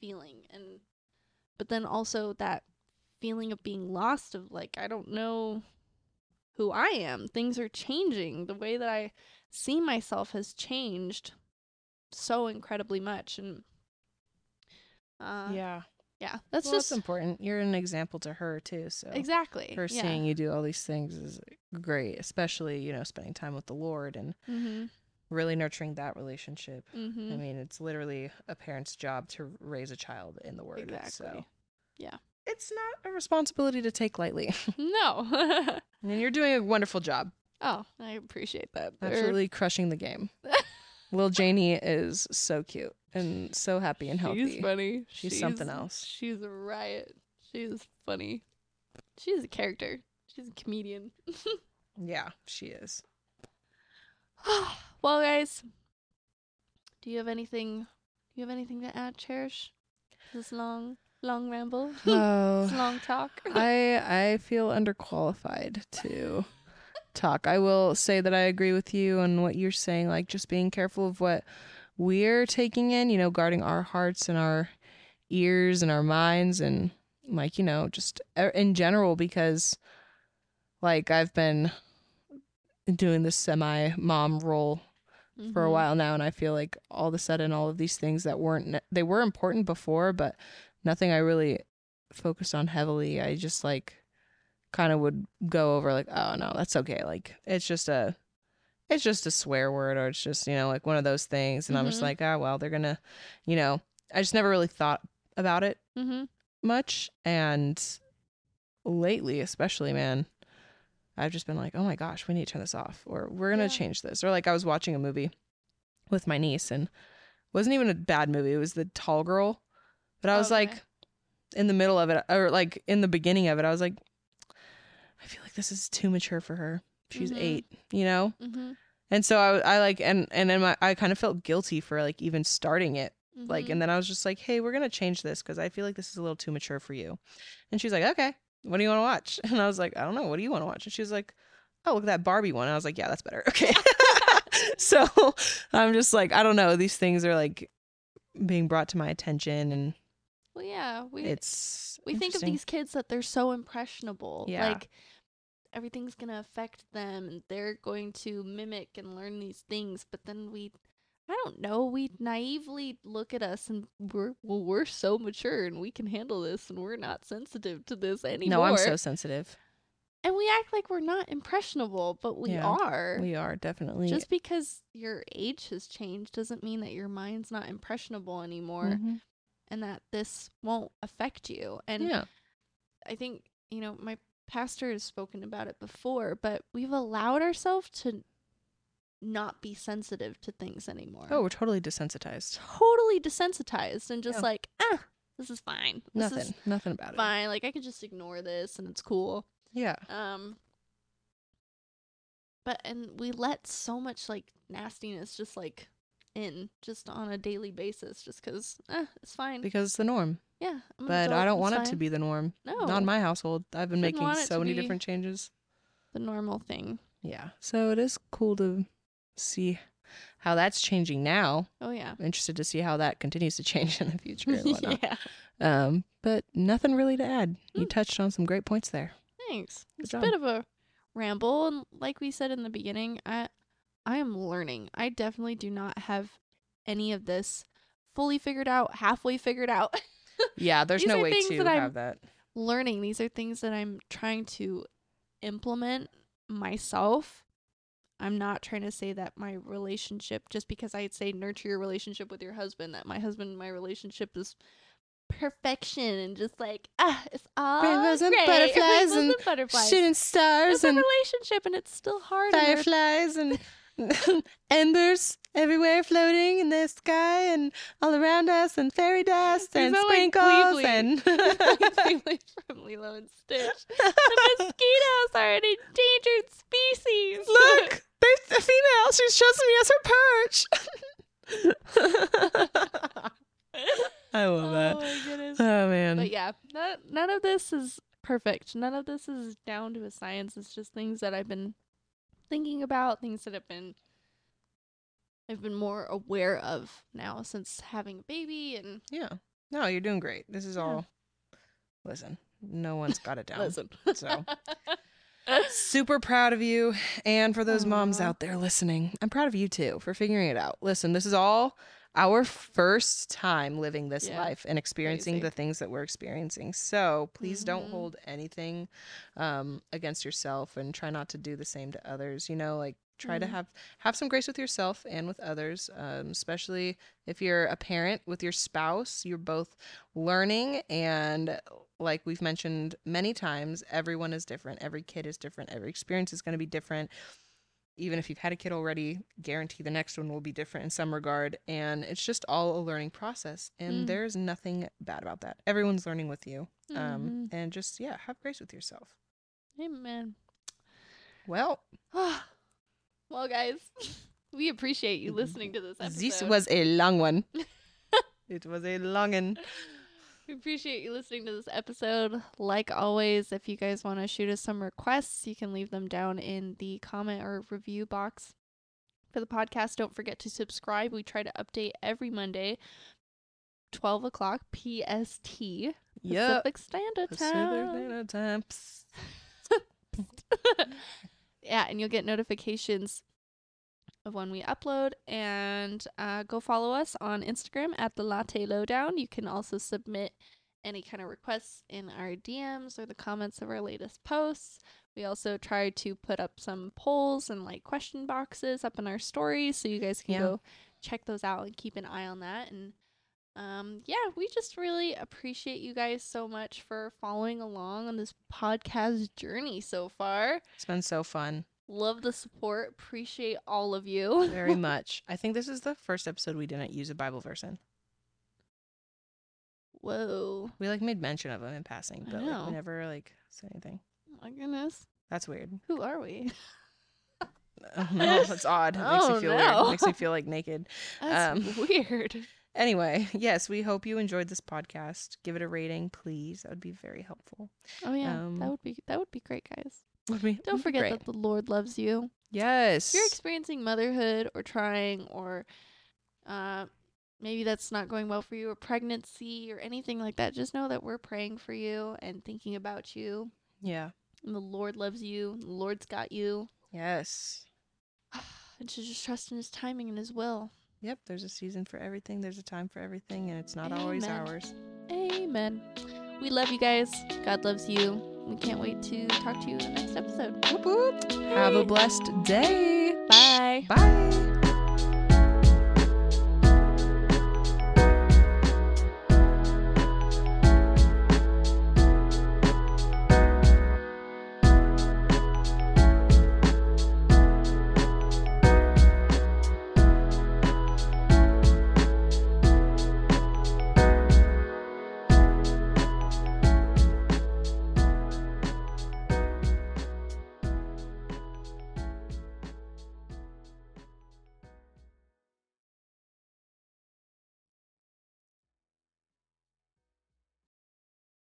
feeling and but then also that feeling of being lost of like I don't know who I am. Things are changing. The way that I see myself has changed so incredibly much and uh yeah, yeah. that's well, just that's important. You're an example to her too. So exactly her yeah. seeing you do all these things is great, especially you know spending time with the Lord and Mhm. really nurturing that relationship. Mhm. I mean, it's literally a parent's job to raise a child in the Word. Exactly. So Yeah. it's not a responsibility to take lightly, No. and you're doing a wonderful job. Oh, I appreciate that. Absolutely er, crushing the game. Lil Janie is so cute and so happy and healthy. She's funny. She's something else. She's a riot. She's funny. She's a character. She's a comedian. Yeah, she is. well, guys, do you have anything? Do you have anything to add, Cherysh? This long, long ramble. Oh. this Oh, long talk. I I feel underqualified to talk. I will say that I agree with you on what you're saying, like just being careful of what we're taking in, you know, guarding our hearts and our ears and our minds and like, you know, just in general because like I've been doing this semi mom role for a Mhm. while now and I feel like all of a sudden all of these things that weren't they were important before but nothing I really focused on heavily I just like kind of would go over like oh no that's okay like it's just a it's just a swear word or it's just you know like one of those things and I'm just Mhm. like oh well they're gonna you know I just never really thought about it mm-hmm. much and lately especially man i've just been like oh my gosh we need to turn this off or we're gonna Yeah. change this or like i was watching a movie with my niece and it wasn't even a bad movie it was the tall girl but i was Okay. like in the middle of it or like in the beginning of it i was like i feel like this is too mature for her she's Mhm. eight you know Mhm. and so I, I like and and then my, i kind of felt guilty for like even starting it like Mhm. and then i was just like hey we're gonna change this because i feel like this is a little too mature for you and she's like okay what do you want to watch and i was like i don't know what do you want to watch and she was like oh look at that barbie one and i was like yeah that's better okay so i'm just like i don't know these things are like being brought to my attention and Well, yeah, we it's we think of these kids that they're so impressionable. Yeah. Like everything's going to affect them and they're going to mimic and learn these things, but then we I don't know, we naively look at us and we're well we're so mature and we can handle this and we're not sensitive to this anymore. No, I'm so sensitive. and we act like we're not impressionable, but we Yeah, are. We are definitely Just because your age has changed doesn't mean that your mind's not impressionable anymore Mhm. and that this won't affect you. And yeah. I think, you know, my pastor has spoken about it before, but we've allowed ourselves to not be sensitive to things anymore. Oh, we're totally desensitized. totally desensitized and just Yeah. like, ah, this is fine. This Nothing. is Nothing about it. fine. Like I could just ignore this and it's cool. Yeah. Um but and we let so much like nastiness just like in just on a daily basis just cuz eh, it's fine. Because it's the norm. yeah. But I don't want it to be the norm. No. Not in my household. I've been Didn't making so many different changes. the normal thing. Yeah. So it is cool to see how that's changing now. Oh yeah. I'm interested to see how that continues to change in the future and whatnot. yeah. Um, but nothing really to add. You Mm. touched on some great points there. Thanks. Good It's job. a bit of a ramble and like we said in the beginning, I I am learning. I definitely do not have any of this fully figured out, halfway figured out. Yeah, there's no way to that I'm- have that. learning. These are things that I'm trying to implement myself. I'm not trying to say that my relationship, just because I'd say nurture your relationship with your husband, that my husband and my relationship is perfection and just like, ah, it's all Rainbows and great. butterflies Rainbows and butterflies. Shooting stars It's a and relationship and it's still hard. and fireflies and embers everywhere floating in the sky and all around us and fairy dust and sound like sprinkles and from Lilo and Stitch. The mosquitoes are an endangered species. look there's a female she's chosen me as her perch i love oh that my goodness. oh man But yeah, none, none of this is perfect. None of this is down to a science. It's just things that I've been thinking about, things that have been I've been more aware of now since having a baby and yeah. No you're doing great. This is all listen no one's got it down. Listen. so super proud of you. And for those moms Aw. out there listening i'm proud of you too for figuring it out. Listen this is all our first time living this Yeah. life and experiencing Crazy. the things that we're experiencing so please don't Mhm. hold anything um, against yourself and try not to do the same to others you know like try to Mhm. have have some grace with yourself and with others um, especially if you're a parent with your spouse you're both learning and like we've mentioned many times everyone is different every kid is different every experience is going to be different even if you've had a kid already guarantee the next one will be different in some regard and it's just all a learning process and Mm. there's nothing bad about that everyone's learning with you um, Mhm. and just yeah have grace with yourself Amen. well well, guys, we appreciate you listening to this episode. this was a long one it was a long one We appreciate you listening to this episode. Like always, if you guys want to shoot us some requests, you can leave them down in the comment or review box for the podcast. Don't forget to subscribe. We try to update every Monday, 12 o'clock PST, yep Pacific Standard Time. Standard Time. Yeah, and you'll get notifications of when we upload. And uh, go follow us on Instagram at the Latte Lowdown. You can also submit any kind of requests in our DMs or the comments of our latest posts. We also try to put up some polls and like question boxes up in our stories so you guys can Yeah. go check those out and keep an eye on that. And um, yeah, we just really appreciate you guys so much for following along on this podcast journey so far. It's been so fun. Love the support. Appreciate all of you. Very much. I think this is the first episode we didn't use a Bible verse in. Whoa. We like made mention of them in passing, but like, we never like said anything. My goodness. That's weird. Who are we? Oh, no, that's odd. It makes Oh, me feel no. weird. Makes me feel like naked. That's Um, weird. Anyway, yes, we hope you enjoyed this podcast. Give it a rating, please. That would be very helpful. Oh yeah, um, that would be that would be great, guys. Would be- Don't forget great. that the Lord loves you. Yes. If you're experiencing motherhood or trying or uh maybe that's not going well for you, or pregnancy, or anything like that, just know that we're praying for you and thinking about you. Yeah. And the Lord loves you. The Lord's got you. Yes. And to just trust in His timing and His will. Yep. There's a season for everything. There's a time for everything, and it's not always ours. Amen. We love you guys. God loves you. We can't wait to talk to you in the next episode. Whoop, whoop. Have a blessed day. Bye. Bye.